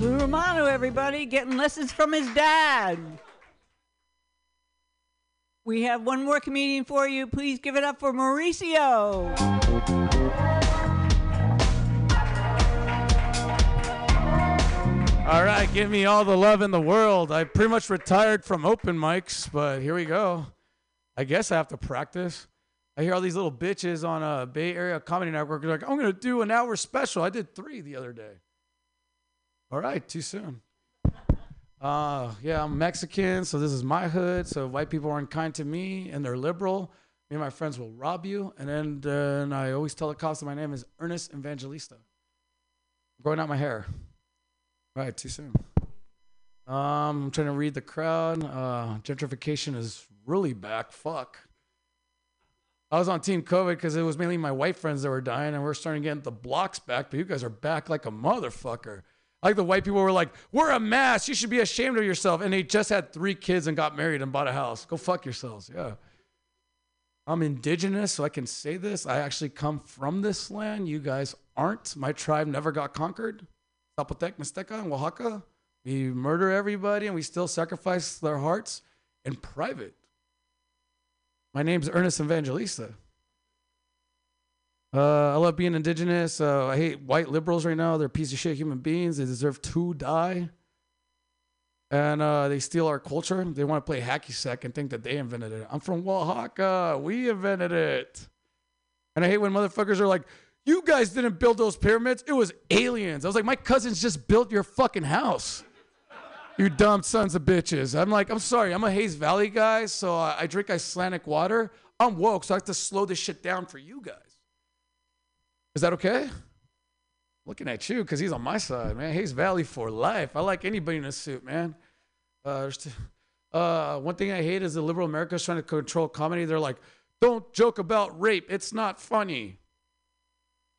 Lou Romano, everybody, getting lessons from his dad. We have one more comedian for you. Please give it up for Mauricio. All right, give me all the love in the world. I pretty much retired from open mics, but here we go. I guess I have to practice. I hear all these little bitches on a Bay Area Comedy Network like, I'm gonna do an hour special. I did three the other day. All right, too soon. Uh, yeah, I'm Mexican, so this is my hood. So white people aren't kind to me, and they're liberal. Me and my friends will rob you, and then then I always tell the cops that my name is Ernest Evangelista. I'm growing out my hair. Right, too soon. Um, I'm trying to read the crowd. Uh, gentrification is really back. Fuck. I was on Team COVID because it was mainly my white friends that were dying, and we're starting to get the blocks back. But you guys are back like a motherfucker. Like the white people were like, "We're a mass. You should be ashamed of yourself." And they just had three kids and got married and bought a house. Go fuck yourselves. Yeah. I'm indigenous, so I can say this. I actually come from this land. You guys aren't. My tribe never got conquered. Zapotec, Mixteca, and Oaxaca. We murder everybody and we still sacrifice their hearts in private. My name's Ernest Evangelista. Uh, I love being indigenous. Uh, I hate white liberals right now. They're a piece of shit human beings. They deserve to die. And uh, they steal our culture. They want to play hacky sack and think that they invented it. I'm from Oaxaca. We invented it. And I hate when motherfuckers are like, you guys didn't build those pyramids. It was aliens. I was like, my cousins just built your fucking house. You dumb sons of bitches. I'm like, I'm sorry. I'm a Hayes Valley guy, so I, I drink Icelandic water. I'm woke, so I have to slow this shit down for you guys. Is that okay? Looking at you because he's on my side, man. Hayes Valley for life. I like anybody in a suit, man. Uh, uh, one thing I hate is the liberal America's trying to control comedy. They're like, don't joke about rape. It's not funny.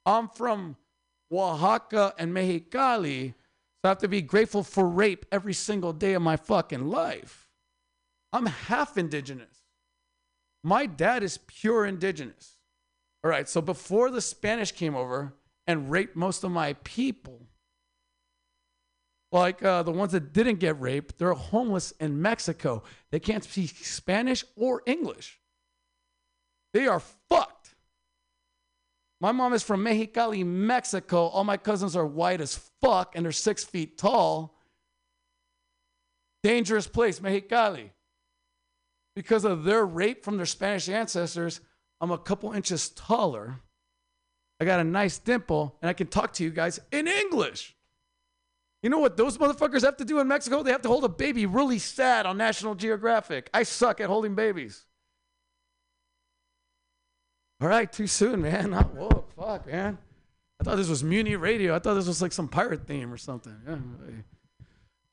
I'm from Oaxaca and Mexicali, so I have to be grateful for rape every single day of my fucking life. I'm half indigenous. My dad is pure indigenous. All right, so before the Spanish came over and raped most of my people, like uh, the ones that didn't get raped, they're homeless in Mexico. They can't speak Spanish or English. They are fucked. My mom is from Mexicali, Mexico. All my cousins are white as fuck and they're six feet tall. Dangerous place, Mexicali. Because of their rape from their Spanish ancestors, I'm a couple inches taller. I got a nice dimple, and I can talk to you guys in English. You know what those motherfuckers have to do in Mexico? They have to hold a baby really sad on National Geographic. I suck at holding babies. All right, too soon, man. Whoa, fuck, man. I thought this was Mutiny Radio. I thought this was like some pirate theme or something. Yeah.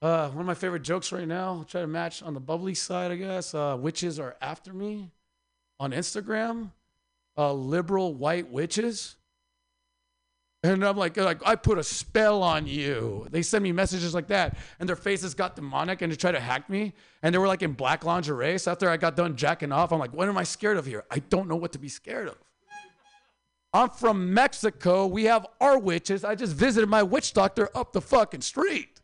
Uh, one of my favorite jokes right now. I'll try to match on the bubbly side, I guess. Uh, witches are after me on Instagram. Uh, liberal white witches. And I'm like, like, I put a spell on you. They send me messages like that, and their faces got demonic, and they try to hack me. And they were like in black lingerie. So after I got done jacking off, I'm like, what am I scared of here? I don't know what to be scared of. I'm from Mexico. We have our witches. I just visited my witch doctor up the fucking street.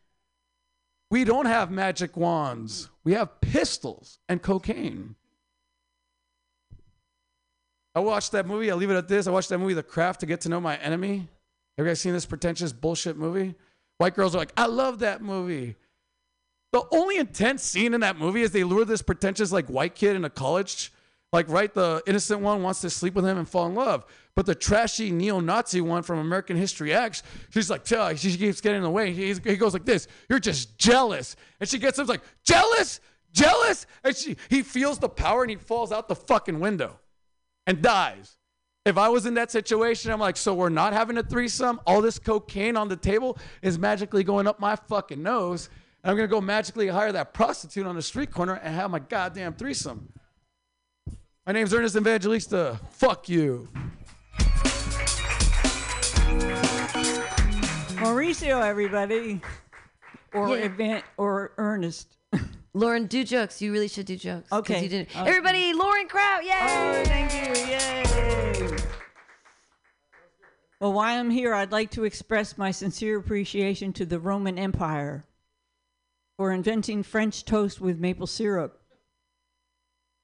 We don't have magic wands. We have pistols and cocaine. I watched that movie. I'll leave it at this. I watched that movie, The Craft, to get to know my enemy. Have you guys seen this pretentious bullshit movie? White girls are like, I love that movie. The only intense scene in that movie is they lure this pretentious like white kid in a college, like right, the innocent one wants to sleep with him and fall in love. But the trashy neo-Nazi one from American History X, she's like, she keeps getting in the way. He, he goes like this, "You're just jealous," and she gets him like, "Jealous, jealous," and she he feels the power and he falls out the fucking window, and dies. If I was in that situation, I'm like, so we're not having a threesome. All this cocaine on the table is magically going up my fucking nose. And I'm gonna go magically hire that prostitute on the street corner and have my goddamn threesome. My name's Ernest Evangelista. Fuck you. Mauricio, everybody, or Yeah. event or Ernest. Lauren, do jokes. You really should do jokes. Okay. You didn't. Okay. Everybody, Lauren Kraut. Yay! Oh, thank you. Yay! Well, while I'm here, I'd like to express my sincere appreciation to the Roman Empire for inventing French toast with maple syrup.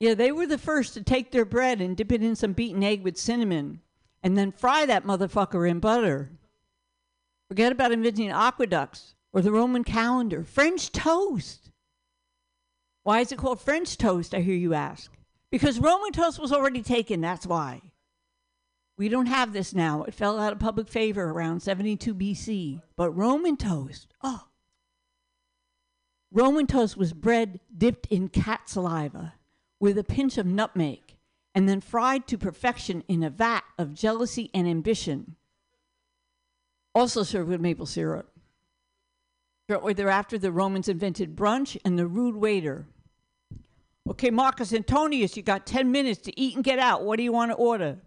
Yeah, they were the first to take their bread and dip it in some beaten egg with cinnamon and then fry that motherfucker in butter. Forget about inventing aqueducts or the Roman calendar. French toast. Why is it called French toast, I hear you ask? Because Roman toast was already taken, that's why. We don't have this now. It fell out of public favor around 72 BC. But Roman toast, oh. Roman toast was bread dipped in cat saliva with a pinch of nutmeg and then fried to perfection in a vat of jealousy and ambition. Also served with maple syrup. Thereafter, the Romans invented brunch and the rude waiter. Okay, Marcus Antonius, you got 10 minutes to eat and get out. What do you want to order?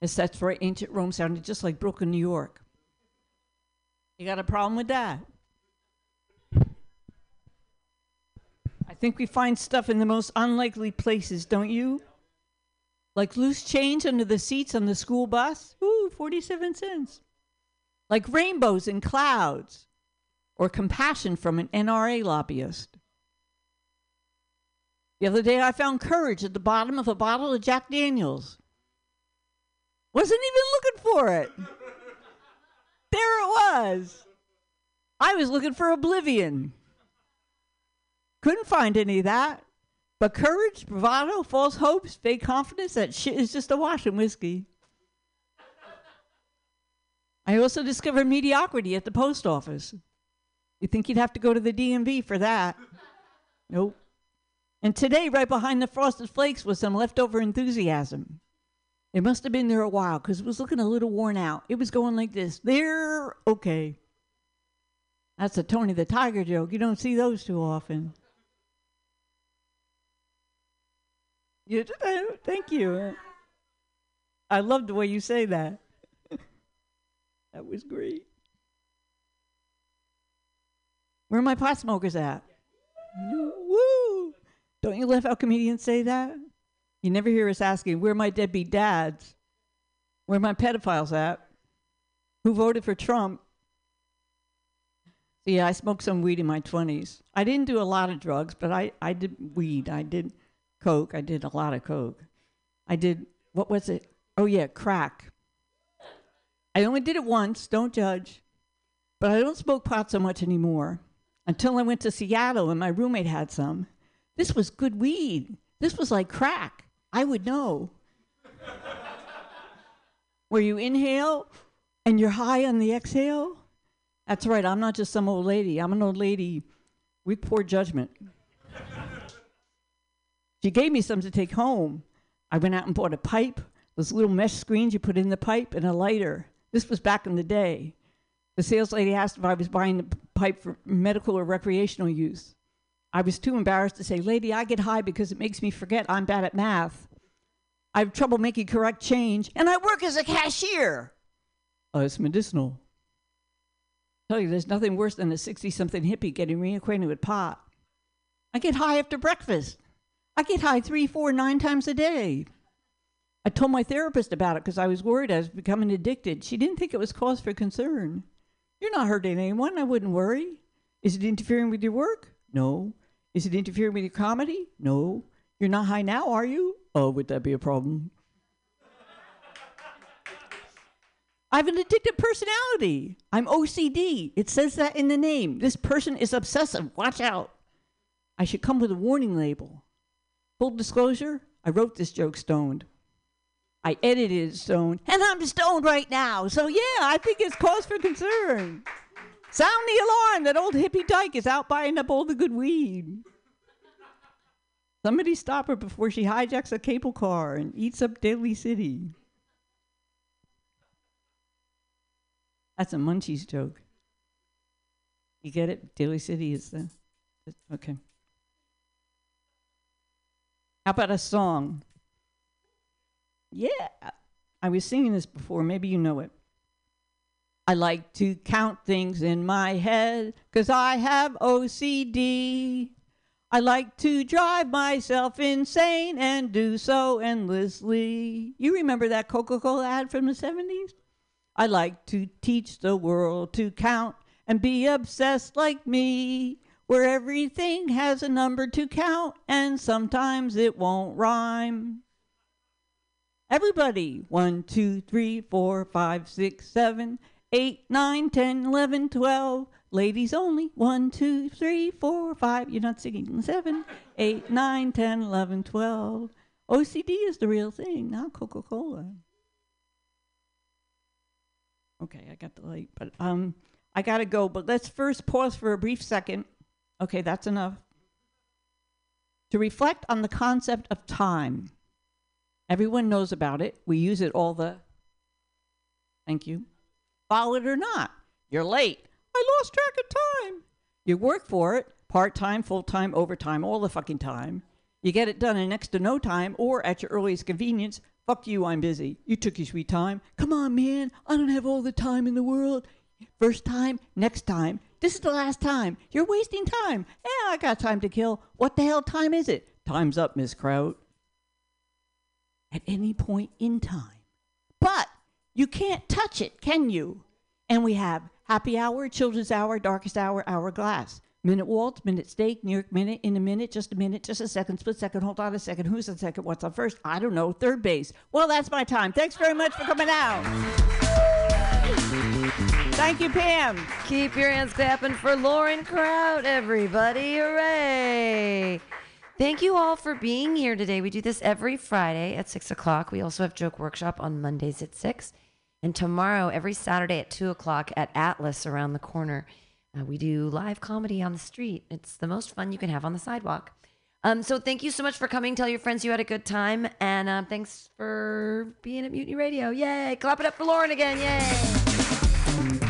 Yes, that's right. Ancient Rome sounded just like Brooklyn, New York. You got a problem with that? I think we find stuff in the most unlikely places, don't you? Like loose change under the seats on the school bus? Ooh, 47 cents. Like rainbows in clouds. Or compassion from an NRA lobbyist. The other day, I found courage at the bottom of a bottle of Jack Daniels. Wasn't even looking for it. There it was. I was looking for oblivion. Couldn't find any of that. But courage, bravado, false hopes, fake confidence, that shit is just a wash in whiskey. I also discovered mediocrity at the post office. You think you'd have to go to the DMV for that? Nope. And today, right behind the frosted flakes, was some leftover enthusiasm. It must have been there a while because it was looking a little worn out. It was going like this. There, okay. That's a Tony the Tiger joke. You don't see those too often. You, uh, thank you. I love the way you say that. that was great. Where are my pot smokers at? Woo! Don't you love how comedians say that? You never hear us asking, where are my deadbeat dads? Where are my pedophiles at? Who voted for Trump? Yeah, I smoked some weed in my 20s. I didn't do a lot of drugs, but I, I did weed. I did coke. I did a lot of coke. I did, what was it? Oh, yeah, crack. I only did it once, don't judge. But I don't smoke pot so much anymore until I went to Seattle and my roommate had some. This was good weed. This was like crack. I would know. Where you inhale and you're high on the exhale? That's right, I'm not just some old lady. I'm an old lady with poor judgment. she gave me some to take home. I went out and bought a pipe, those little mesh screens you put in the pipe, and a lighter. This was back in the day. The sales lady asked if I was buying the pipe for medical or recreational use. I was too embarrassed to say, Lady, I get high because it makes me forget I'm bad at math. I have trouble making correct change, and I work as a cashier. Oh, it's medicinal. tell you, there's nothing worse than a 60 something hippie getting reacquainted with pot. I get high after breakfast. I get high three, four, nine times a day. I told my therapist about it because I was worried I was becoming addicted. She didn't think it was cause for concern. You're not hurting anyone. I wouldn't worry. Is it interfering with your work? No. Is it interfering with your comedy? No. You're not high now, are you? Oh, would that be a problem? I have an addictive personality. I'm OCD. It says that in the name. This person is obsessive. Watch out. I should come with a warning label. Full disclosure, I wrote this joke stoned. I edited it stoned, and I'm stoned right now. So yeah, I think it's cause for concern. Sound the alarm that old hippie dyke is out buying up all the good weed. Somebody stop her before she hijacks a cable car and eats up Daly City. That's a Munchies joke. You get it? Daly City is the. Okay. How about a song? Yeah. I was singing this before. Maybe you know it. I like to count things in my head because I have OCD. I like to drive myself insane and do so endlessly. You remember that Coca Cola ad from the 70s? I like to teach the world to count and be obsessed like me, where everything has a number to count and sometimes it won't rhyme. Everybody, one, two, three, four, five, six, seven, eight, nine, ten, eleven, twelve. Ladies only, one, two, three, four, five. You're not singing. Seven, eight, nine, ten, eleven, twelve. OCD is the real thing, not Coca Cola. Okay, I got the light, but um, I gotta go. But let's first pause for a brief second. Okay, that's enough. To reflect on the concept of time. Everyone knows about it. We use it all the. Thank you. Follow it or not, you're late. I lost track of time. You work for it, part time, full time, overtime, all the fucking time. You get it done in next to no time or at your earliest convenience. Fuck you, I'm busy. You took your sweet time. Come on, man. I don't have all the time in the world. First time, next time. This is the last time. You're wasting time. Yeah, I got time to kill. What the hell time is it? Time's up, Miss Kraut. At any point in time. But you can't touch it, can you? And we have happy hour, children's hour, darkest hour, hourglass. Minute waltz, minute steak, New York minute, in a minute, just a minute, just a second, split second, hold on a second. Who's on second? What's on first? I don't know. Third base. Well, that's my time. Thanks very much for coming out. Thank you, Pam. Keep your hands clapping for Lauren Kraut, everybody. Hooray. Thank you all for being here today. We do this every Friday at 6 o'clock. We also have Joke Workshop on Mondays at 6. And tomorrow, every Saturday at 2 o'clock at Atlas around the corner, uh, we do live comedy on the street. It's the most fun you can have on the sidewalk. Um, so thank you so much for coming. Tell your friends you had a good time. And um, thanks for being at Mutiny Radio. Yay. Clap it up for Lauren again. Yay.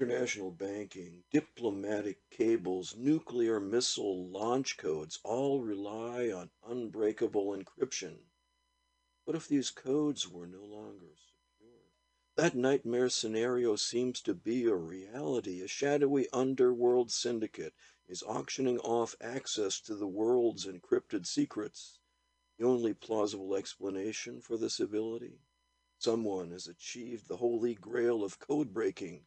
International banking, diplomatic cables, nuclear missile launch codes all rely on unbreakable encryption. What if these codes were no longer secure? That nightmare scenario seems to be a reality. A shadowy underworld syndicate is auctioning off access to the world's encrypted secrets. The only plausible explanation for this ability? Someone has achieved the holy grail of code breaking,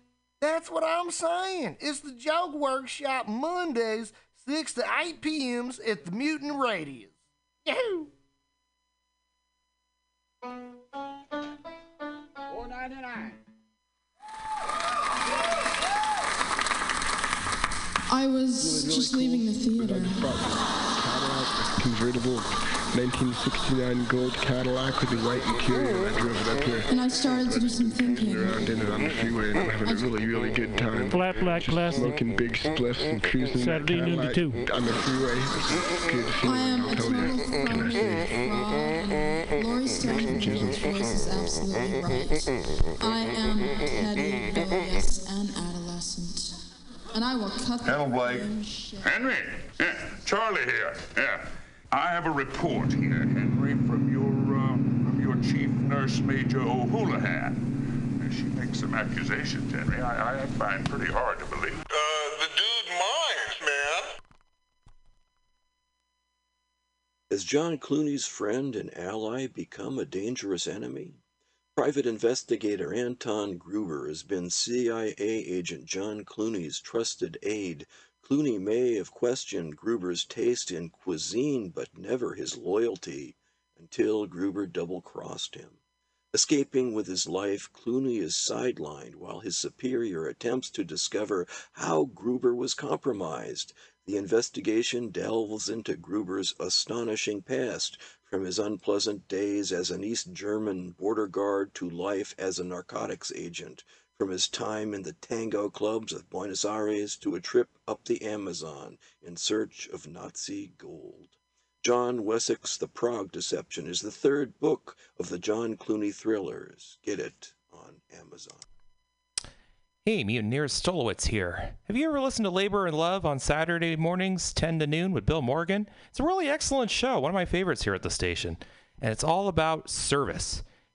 That's what I'm saying. It's the Joke Workshop Mondays, 6 to 8 p.m. at the Mutant Radius. Yahoo! Four ninety nine. I was just leaving the theater. convertible 1969 gold Cadillac with the white interior. and I drove it up here. And I started to do some thinking. Around in it on the freeway and I'm having a really, really good time. Flat black classic. Smoking big spliffs and cruising in that Saturday noon to Cadillac two. on the freeway. Good to see I am you. a I'll tell total you. Can I say? fraud. Laurie Stone's voice is absolutely right. I am petty, rebellious, and adolescent. And I will cut Hello, Blake. Henry, yeah, Charlie here. Yeah, I have a report here, Henry, from your uh, from your chief nurse, Major O'Houlihan. She makes some accusations, Henry. I, I find pretty hard to believe. Uh, the dude minds, man. Has John Clooney's friend and ally become a dangerous enemy? Private investigator Anton Gruber has been CIA agent John Clooney's trusted aide. Clooney may have questioned Gruber's taste in cuisine, but never his loyalty, until Gruber double crossed him. Escaping with his life, Clooney is sidelined while his superior attempts to discover how Gruber was compromised. The investigation delves into Gruber's astonishing past, from his unpleasant days as an East German border guard to life as a narcotics agent, from his time in the tango clubs of Buenos Aires to a trip up the Amazon in search of Nazi gold. John Wessex' The Prague Deception is the third book of the John Clooney thrillers. Get it on Amazon. Hey, Mutineers Stolowitz here. Have you ever listened to Labor and Love on Saturday mornings, 10 to noon, with Bill Morgan? It's a really excellent show, one of my favorites here at the station. And it's all about service.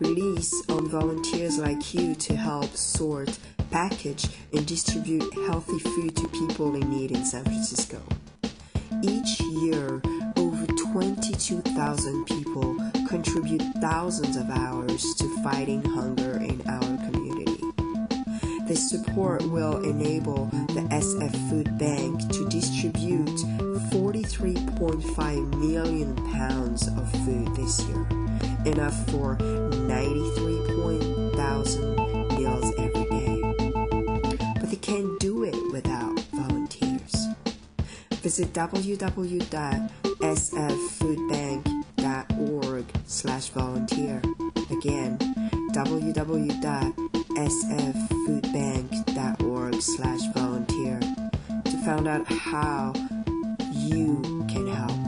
relies on volunteers like you to help sort, package, and distribute healthy food to people in need in San Francisco. Each year, over 22,000 people contribute thousands of hours to fighting hunger in our community. This support will enable the SF Food Bank to distribute 43.5 million pounds of food this year, enough for 93,000 meals every day. But they can't do it without volunteers. Visit www.sffoodbank.org slash volunteer. Again, www.sffoodbank.org slash volunteer to find out how you can help.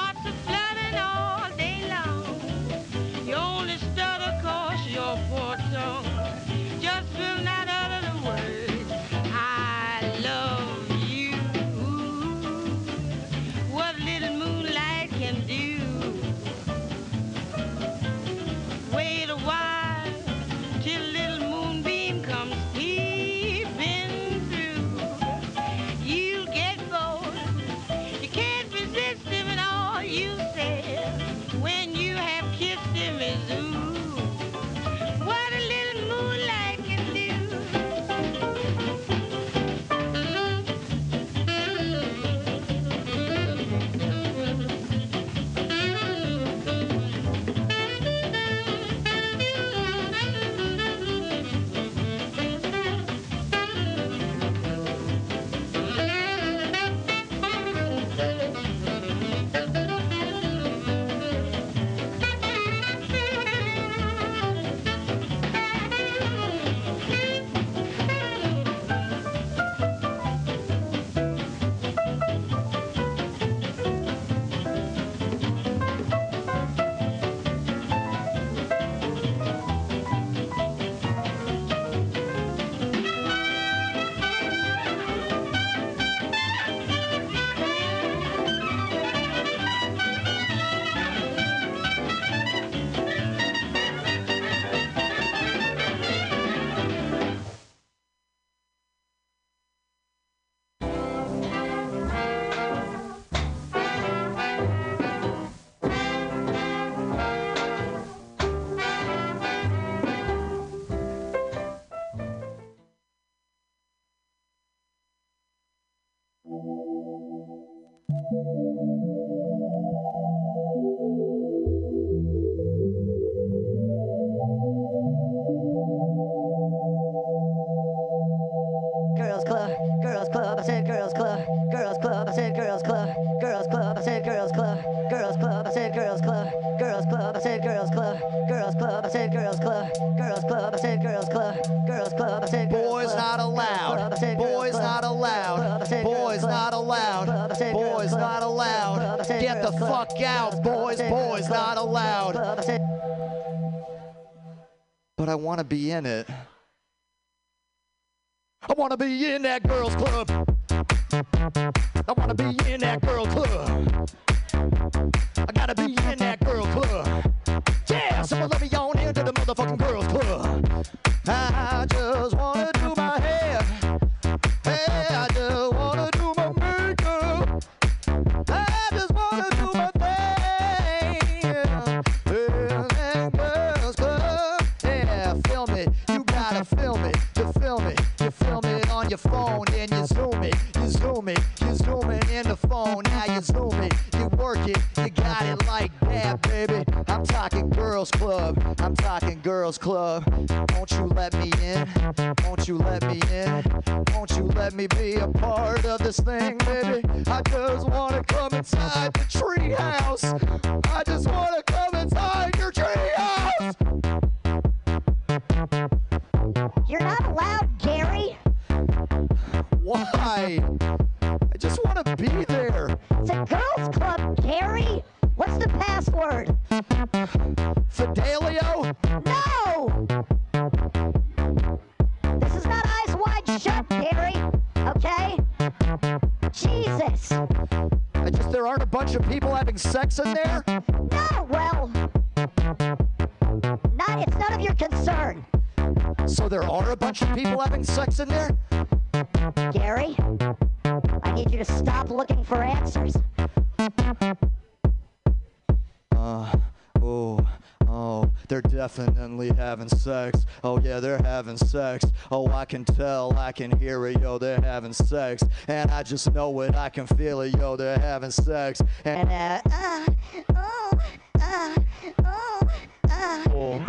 Be in it. I want to be in that girls club. I want to be in that girl club. I gotta be in that girl club. Yeah, someone let me on into the motherfucking girls club. I club. I'm talking girls club. Won't you let me in? Won't you let me in? Won't you let me be a part of this thing, baby? I just wanna come inside the treehouse. I just wanna come inside your treehouse. You're not allowed, Gary. Why? I just want to be there. It's a girls' club, Gary. Password? Fidelio? No! This is not eyes wide shut, Gary. Okay? Jesus. I just there aren't a bunch of people having sex in there. No, well. Not, it's none of your concern. So there are a bunch of people having sex in there. Gary, I need you to stop looking for answers. Uh, oh, oh, they're definitely having sex. Oh yeah, they're having sex. Oh, I can tell, I can hear it, yo, they're having sex. And I just know it, I can feel it, yo, they're having sex. And, uh, uh, oh, uh, oh, uh, oh,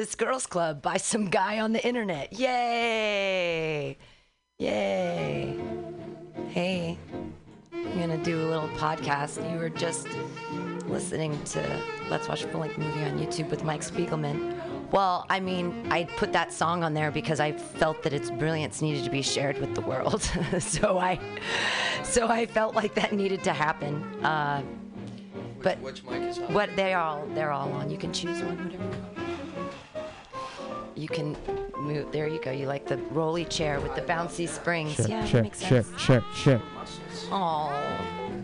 was Girls Club by some guy on the internet. Yay! Yay. Hey, I'm to do a little podcast. You were just listening to Let's Watch a Full Length Movie on YouTube with Mike Spiegelman. Well, I mean, I put that song on there because I felt that its brilliance needed to be shared with the world. so I, so I felt like that needed to happen. Uh, but which mic is on? what they all they're all on. You can choose one, whatever. You can move. There you go. You like the rolly chair with the bouncy springs. yeah, that makes sense. share, share. Oh.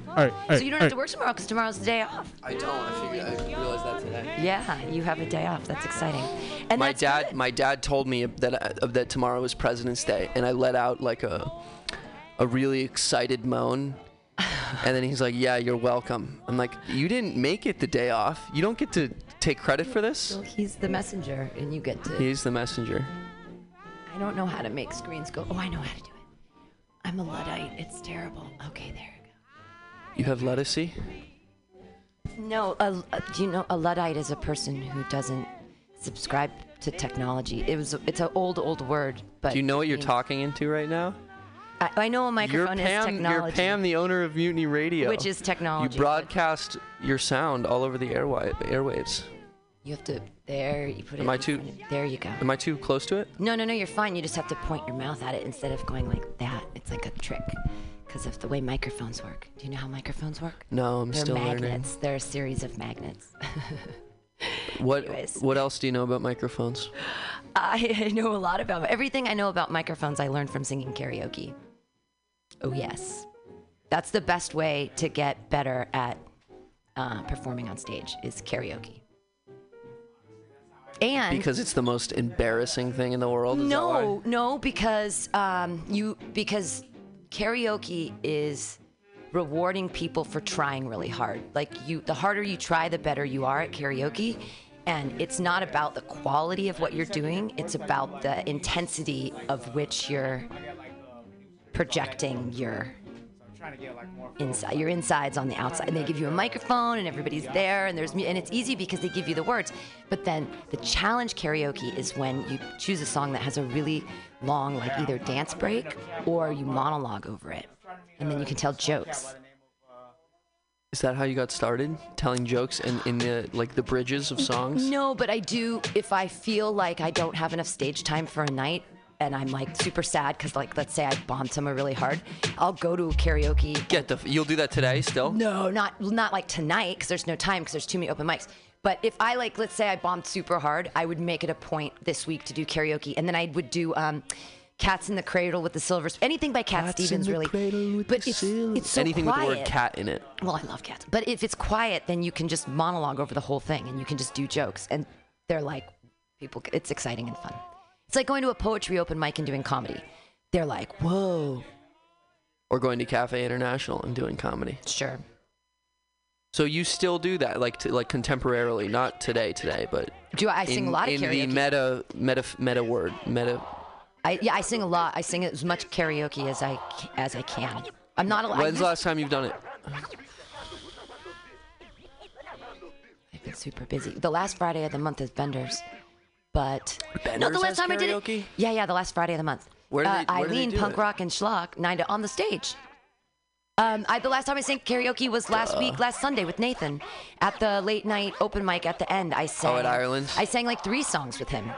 All right, all so you don't have to work tomorrow because tomorrow's the day off. I don't. I figured. I realized that today. Yeah, you have a day off. That's exciting. And my that's dad, my dad told me that uh, that tomorrow was President's Day, and I let out like a a really excited moan. and then he's like, "Yeah, you're welcome." I'm like, "You didn't make it the day off. You don't get to take credit for this." Well, he's the messenger, and you get to. He's the messenger. I don't know how to make screens go. Oh, I know how to do it. I'm a luddite. It's terrible. Okay, there. You go. You have lettucey. No, a, a- do you know a luddite is a person who doesn't subscribe to technology. It was it's an old old word, but Do you know what you're means- talking into right now? I, I know a You're microphone is Pam. technology. You're Pam, the owner of Mutiny Radio, Which is technology, You broadcast your sound all over the airwi- airwaves. You have to there. You put it. Am I too? There you go. Am I too close to it? No, no, no. You're fine. You just have to point your mouth at it instead of going like that. It's like a trick because of the way microphones work. Do you know how microphones work? No, I'm They're still learning. magnets. They're a series of magnets. What Anyways. What else do you know about microphones? I know a lot about everything I know about microphones. I learned from singing karaoke. Oh yes, that's the best way to get better at uh, performing on stage is karaoke. And Because it's the most embarrassing thing in the world. Is that why? no, no, because um, you because karaoke is rewarding people for trying really hard. Like you, the harder you try, the better you are at karaoke. And it's not about the quality of what you're doing; it's about the intensity of which you're projecting your inside your insides on the outside and they give you a microphone and everybody's there and there's and it's easy because they give you the words but then the challenge karaoke is when you choose a song that has a really long like either dance break or you monologue over it and then you can tell jokes Is that how you got started? Telling jokes in, in the like the bridges of songs? no but i do if i feel like i don't have enough stage time for a night and i'm like super sad because like let's say i bombed somewhere really hard i'll go to a karaoke Get the. You'll do that today still? No, not not like tonight because there's no time because there's too many open mics. But if I like, let's say I bombed super hard, I would make it a point this week to do karaoke, and then I would do um, "Cats in the Cradle" with the Silver Sp- anything by Cat Cats in Stevens, the really. but it's it's so Anything quiet. with the word cat in it. Well, I love cats, but if it's quiet, then you can just monologue over the whole thing, and you can just do jokes, and they're like, people. It's exciting and fun. It's like going to a poetry open mic and doing comedy. They're like, whoa. Or going to Cafe International and doing comedy. Sure. So you still do that, like to, like contemporarily, not today, today, but Do I- I sing in, a lot of in karaoke. the meta, meta, meta word, meta. I yeah, I sing a lot. I sing as much karaoke as I as I can. I'm not. a- I When's used- the last time you've done it? I've been super busy. The last Friday of the month is Benders, but no, Bender's the last time I did it. Yeah, yeah, the last Friday of the month. Where do uh, where Eileen, do punk it? rock and schlock, nine to on the stage. Um, I, the last time I sang karaoke was last week, last Sunday with Nathan, at the late night open mic at the end. I sang. Oh, at Ireland? I sang like three songs with him,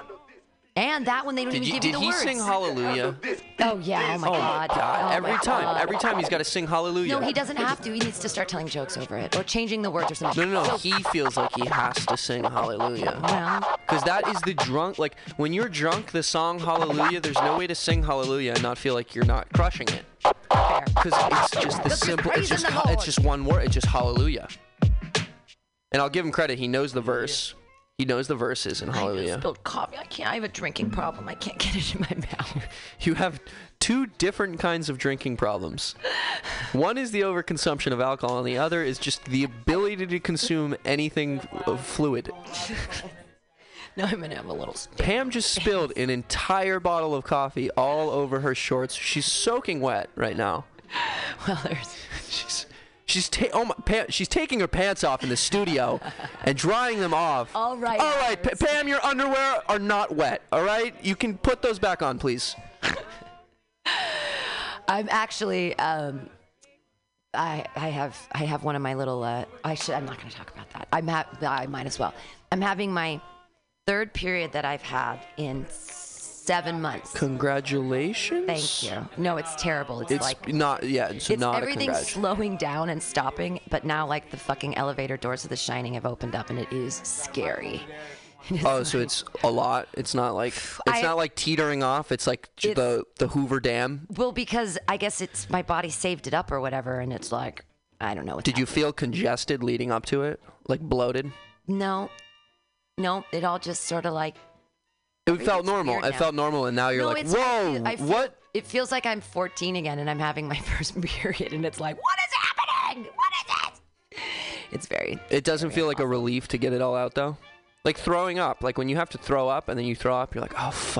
and that one they don't Did even you? give you Did the he sing Hallelujah? Oh yeah! Oh my oh, god! Oh, Every my time, God. every time he's got to sing Hallelujah. No, he doesn't have to. He needs to start telling jokes over it or changing the words or something. No, no, no. He feels like he has to sing Hallelujah. Well. Because that is the drunk. Like when you're drunk, the song Hallelujah. There's no way to sing Hallelujah and not feel like you're not crushing it. Because it's just the Because simple. It's just the ha- it's just one word. It's just Hallelujah. And I'll give him credit. He knows the verse. He knows the verses in Hallelujah. I spilled coffee. I can't. I have a drinking problem. I can't get it in my mouth. You have two different kinds of drinking problems. One is the overconsumption of alcohol, and the other is just the ability to consume anything of fluid. Now I'm gonna have a little. Pam just spilled an entire bottle of coffee all over her shorts. She's soaking wet right now. Well, there's. She's she's ta- oh my, Pam, she's taking her pants off in the studio and drying them off. All right. All right, Pa- Pam, your underwear are not wet. All right, you can put those back on, please. I'm actually. Um, I I have I have one of my little. Uh, I should. I'm not gonna talk about that. I'm ha- I might as well. I'm having my third period that I've had in seven months. Congratulations. Thank you. No, it's terrible. It's, It's like not. Yeah, it's, it's not a everything's congrat. slowing down and stopping, but now like the fucking elevator doors of The Shining have opened up, and it is scary. Oh, so it's a lot. It's not like it's I- not like teetering off. It's like j- the the Hoover Dam. Well, because I guess it's my body saved it up or whatever, and it's like I don't know. What's Did you feel congested leading up to it? Like bloated? No, no. It all just sort of like. It felt normal. It now. felt normal, and now you're no, like, whoa, I feel- what? It feels like I'm 14 again, and I'm having my first period, and it's like, what is happening? What is it? It's very. It doesn't feel like a relief to get it all out though. Like throwing up. Like when you have to throw up and then you throw up, you're like, oh fuck.